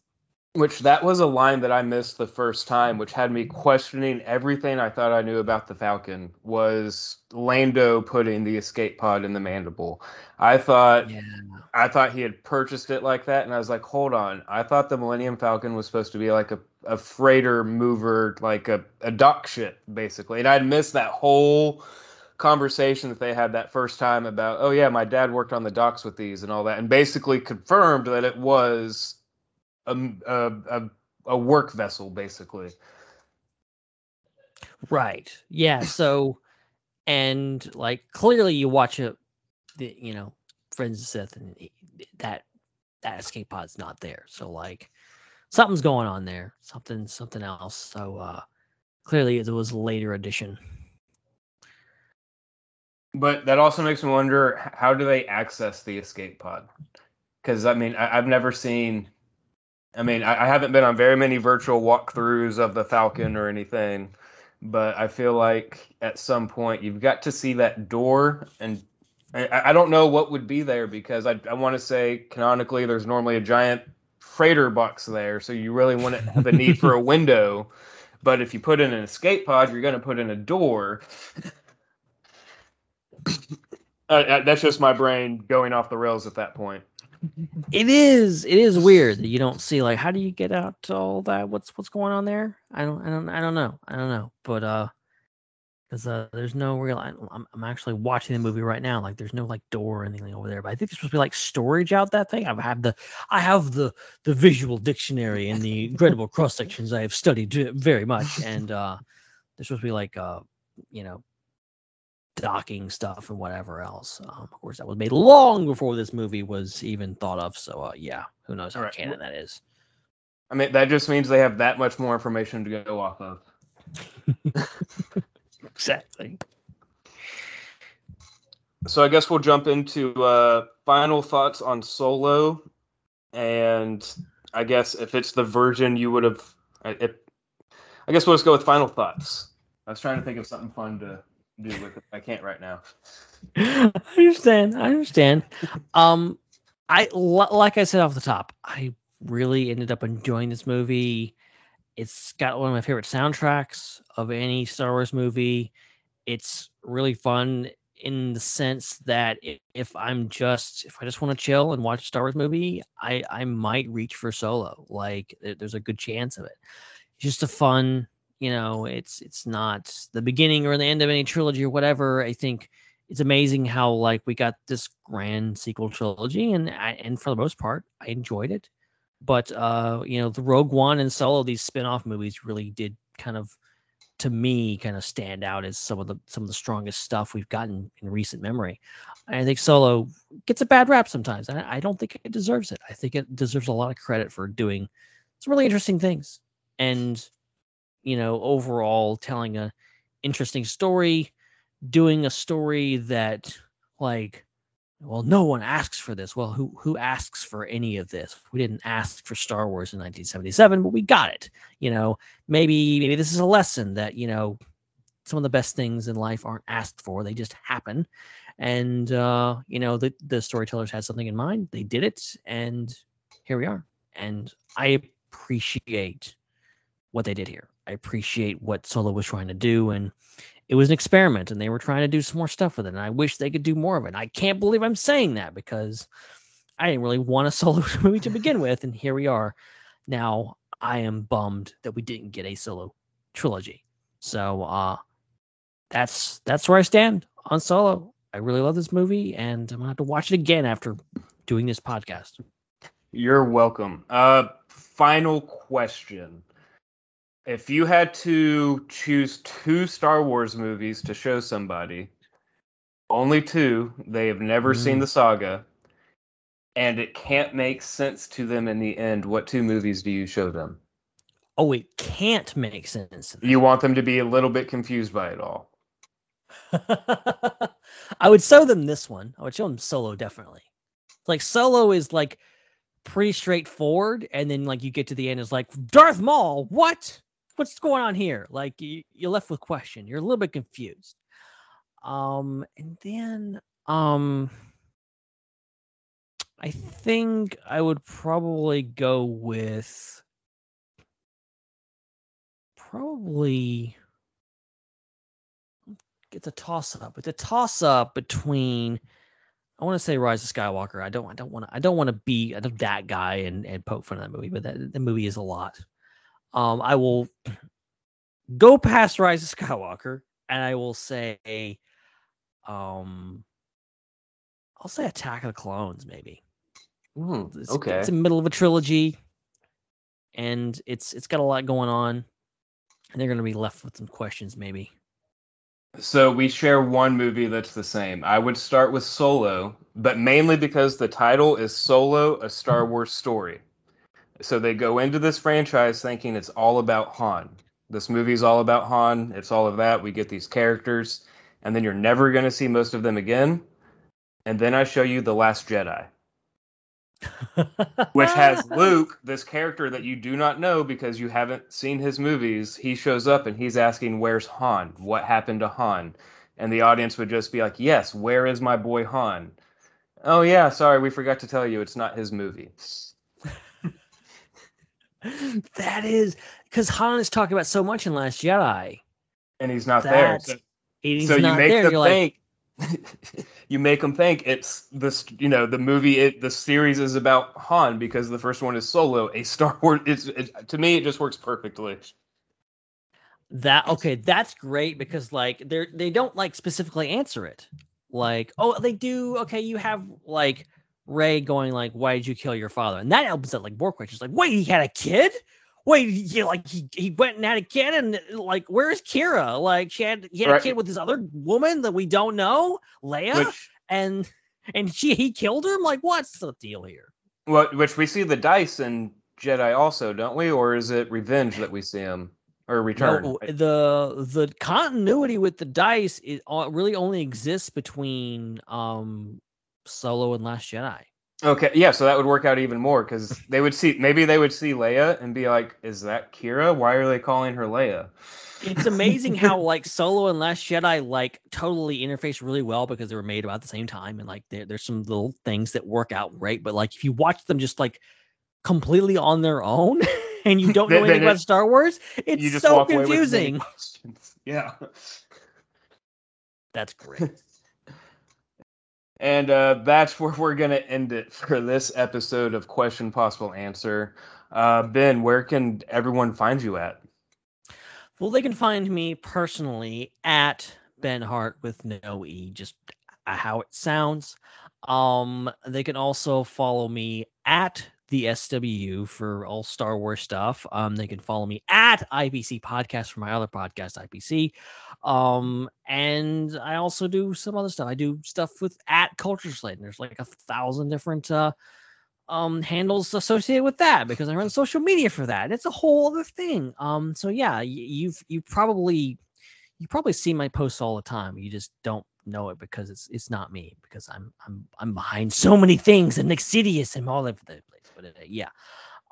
Which that was a line that I missed the first time, which had me questioning everything I thought I knew about the Falcon. Was Lando putting the escape pod in the mandible? I thought Yeah, I thought he had purchased it like that, and I was like, hold on. I thought the Millennium Falcon was supposed to be like a, a freighter mover, like a, a dock ship, basically. And I'd missed that whole conversation that they had that first time about, oh, yeah, my dad worked on the docks with these and all that, and basically confirmed that it was a, a, a, a work vessel, basically. right. Yeah. So, and like clearly you watch it, the you know Friends of seth and he- that that escape pod's not there. So like something's going on there. Something something else. So uh clearly it was a later edition. But that also makes me wonder how do they access the escape pod? Because I mean, I, I've never seen. I mean, I, I haven't been on very many virtual walkthroughs of the Falcon or anything, but I feel like at some point you've got to see that door, and I, I don't know what would be there because I, I want to say canonically there's normally a giant freighter box there, so you really wouldn't have a need for a window. But if you put in an escape pod, you're going to put in a door. Uh, that's just my brain going off the rails at that point. It is it is weird that you don't see like how do you get out to all that? What's what's going on there? I don't I don't I don't know. I don't know. But uh because uh, there's no real. I- I'm, I'm actually watching the movie right now. Like, there's no like door or anything over there. But I think there's supposed to be like storage out that thing. I have the, I have the the visual dictionary and the incredible cross sections I have studied very much. And uh there's supposed to be like uh, you know, docking stuff and whatever else. Um, of course, that was made long before this movie was even thought of. So uh, yeah, who knows how Alright, canon that is. I mean, that just means they have that much more information to go off of. Exactly. So I guess we'll jump into uh, final thoughts on Solo, and I guess if it's the version you would have, I guess we'll just go with final thoughts. I was trying to think of something fun to do with it. I can't right now. I understand. I understand. Um, I like I said off the top, I really ended up enjoying this movie. It's got one of my favorite soundtracks of any Star Wars movie. It's really fun in the sense that if I'm just if I just want to chill and watch a Star Wars movie, I I might reach for Solo. Like there's a good chance of it. Just a fun, you know. It's it's not the beginning or the end of any trilogy or whatever. I think it's amazing how like we got this grand sequel trilogy, and I, and for the most part, I enjoyed it. But uh, you know, the Rogue One and Solo, these spin-off movies really did kind of to me kind of stand out as some of the some of the strongest stuff we've gotten in recent memory. I think Solo gets a bad rap sometimes, and I I don't think it deserves it. I think it deserves a lot of credit for doing some really interesting things, and you know, overall telling a interesting story, doing a story that like well no one asks for this. Well who who asks for any of this? We didn't ask for star wars in 1977 but we got it. You know maybe maybe this is a lesson that you know some of the best things in life aren't asked for. They just happen. And uh you know the the storytellers had something in mind. They did it. And here we are. And i appreciate what they did here i appreciate what solo was trying to do and it was an experiment and they were trying to do some more stuff with it and i wish they could do more of it. I can't believe i'm saying that because i didn't really want a solo movie to begin with and here we are. Now i am bummed that we didn't get a solo trilogy. So uh that's that's where i stand on solo. I really love this movie and i'm gonna have to watch it again after doing this podcast. You're welcome. Uh, final question. If you had to choose two Star Wars movies to show somebody, only two, they have never seen Mm. the saga, and it can't make sense to them in the end, what two movies do you show them? oh it can't make sense You want them to be a little bit confused by it all. I would show them this one. I would show them Solo definitely. Like Solo is like pretty straightforward, and then like you get to the end, it's like Darth Maul. What? What's going on here? Like you, you're left with question. You're a little bit confused. Um, and then um, I think I would probably go with probably it's a toss up. It's a toss up between I want to say Rise of Skywalker. I don't I don't want to I don't want to be that guy and and poke fun of that movie, but that the movie is a lot. Um I will go past Rise of Skywalker and I will say um I'll say Attack of the Clones maybe. It's, okay. It's in the middle of a trilogy and it's it's got a lot going on and they're going to be left with some questions maybe. So we share one movie that's the same. I would start with Solo, but mainly because the title is Solo: A Star Wars Story. So they go into this franchise thinking it's all about Han. This movie's all about Han. It's all of that. We get these characters, and then you're never going to see most of them again. And then I show you The Last Jedi, which has Luke, this character that you do not know because you haven't seen his movies. He shows up and he's asking, Where's Han? What happened to Han? And the audience would just be like, Yes, where is my boy Han? Oh, yeah, sorry, we forgot to tell you it's not his movie. That is because Han is talking about so much in Last Jedi. And he's not there. So, He's so you make there. them You're like, think. you make them think it's this, you know, the movie, it, the series is about Han because the first one is Solo, a Star Wars. It's, it, to me, it just works perfectly. that okay that's great because like they're they don't like specifically answer it like oh they do okay you have like Rey going like why did you kill your father and that opens up like more questions like wait he had a kid wait he like he, he went and had a kid and like where's qi'ra like she had he had Right. a kid with this other woman that we don't know leia Which, and and she he killed him like what's the deal here What, which we see the dice in Jedi also, don't we? Or is it Revenge that we see him or Return? No, the the continuity with the dice it o- really only exists between um Solo and Last Jedi. Okay, yeah, so that would work out even more because they would see maybe they would see Leia and be like, "Is that Qi'ra? Why are they calling her Leia?" it's amazing how like Solo and Last Jedi like totally interface really well because they were made about the same time and like there, there's some little things that work out right, But like if you watch them just like completely on their own and you don't know anything about Star Wars, it's so walk away with many confusing. Yeah. That's great. And uh, that's where we're going to end it for this episode of Question Possible Answer. Uh, ben, where can everyone find you at? Well, they can find me personally at Ben Hart with no E, just how it sounds. Um, they can also follow me at the SW for all Star Wars stuff. Um, they can follow me at IPC Podcast for my other podcast, IPC. Um, and I also do some other stuff. I do stuff with at Culture Slate. And there's like a thousand different uh um handles associated with that because I run social media for that. It's a whole other thing. Um, so yeah, you've you probably you probably see my posts all the time. You just don't know it because it's it's not me because I'm I'm I'm behind so many things and Exsidious and all over the place. But uh, yeah,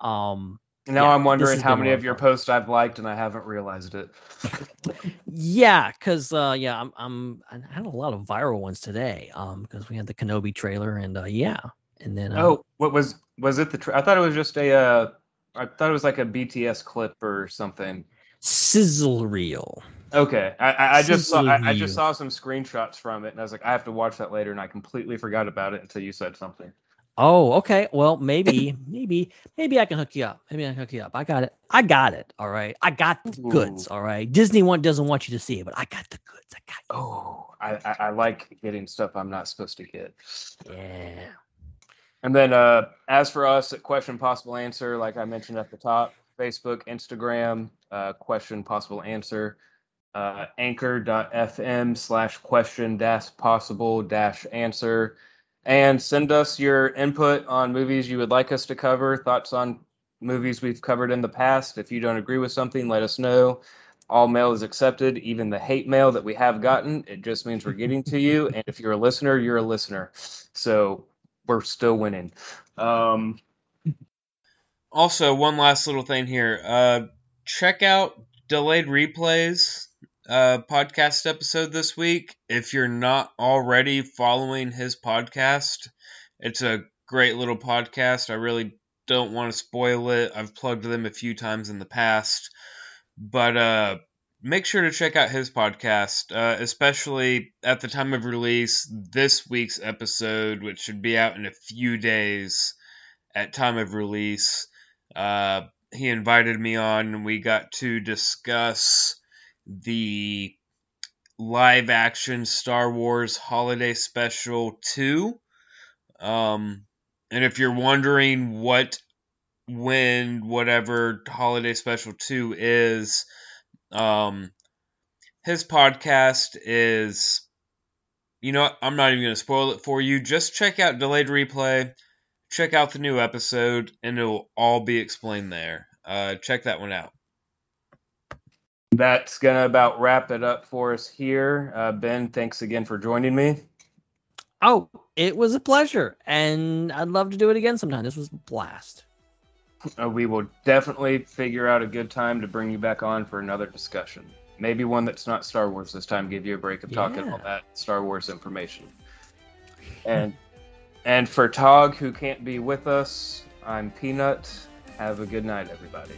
um, Now Yeah, I'm wondering how many of your posts I've liked and I haven't realized it. yeah, because uh, yeah, I'm I'm I had a lot of viral ones today. Um, because we had the Kenobi trailer and uh, yeah, and then uh, Oh, what was was it the? Tra- I thought it was just a. Uh, I thought it was like a BTS clip or something. sizzle reel. Okay, I, I, I just saw. I, I just saw some screenshots from it, and I was like, I have to watch that later, and I completely forgot about it until you said something. Oh, okay. Well, maybe, maybe, maybe I can hook you up. Maybe I can hook you up. I got it. I got it. All right. I got the goods. All right. Disney one doesn't want you to see it, but I got the goods. I got Oh, I, I, I like getting stuff I'm not supposed to get. yeah. And then, uh, as for us at Question Possible Answer, like I mentioned at the top, Facebook, Instagram, uh, Question Possible Answer, uh, anchor.fm slash question dash possible dash answer. And send us your input on movies you would like us to cover, thoughts on movies we've covered in the past. If you don't agree with something, let us know. All mail is accepted, even the hate mail that we have gotten. It just means we're getting to you. And if you're a listener, you're a listener. So we're still winning. Um, Also, one last little thing here. Uh, check out delayed replays uh, podcast episode this week. If you're not already following his podcast, it's a great little podcast. I really don't want to spoil it. I've plugged them a few times in the past, but uh, make sure to check out his podcast, uh, especially at the time of release. This week's episode, which should be out in a few days at time of release. Uh, he invited me on, and we got to discuss the live action Star Wars Holiday Special 2. Um, and if you're wondering what, when, whatever Holiday Special 2 is, um, his podcast is, you know, I'm not even going to spoil it for you. Just check out Delayed Replay check out the new episode and it'll all be explained there. Uh, check that one out. That's going to about wrap it up for us here. Uh, ben, thanks again for joining me. Oh, it was a pleasure. And I'd love to do it again sometime. This was a blast. Uh, we will definitely figure out a good time to bring you back on for another discussion. Maybe one that's not Star Wars this time, give you a break of talking all that Star Wars information. And and for Tog, who can't be with us, I'm Peanut. Have a good night, everybody.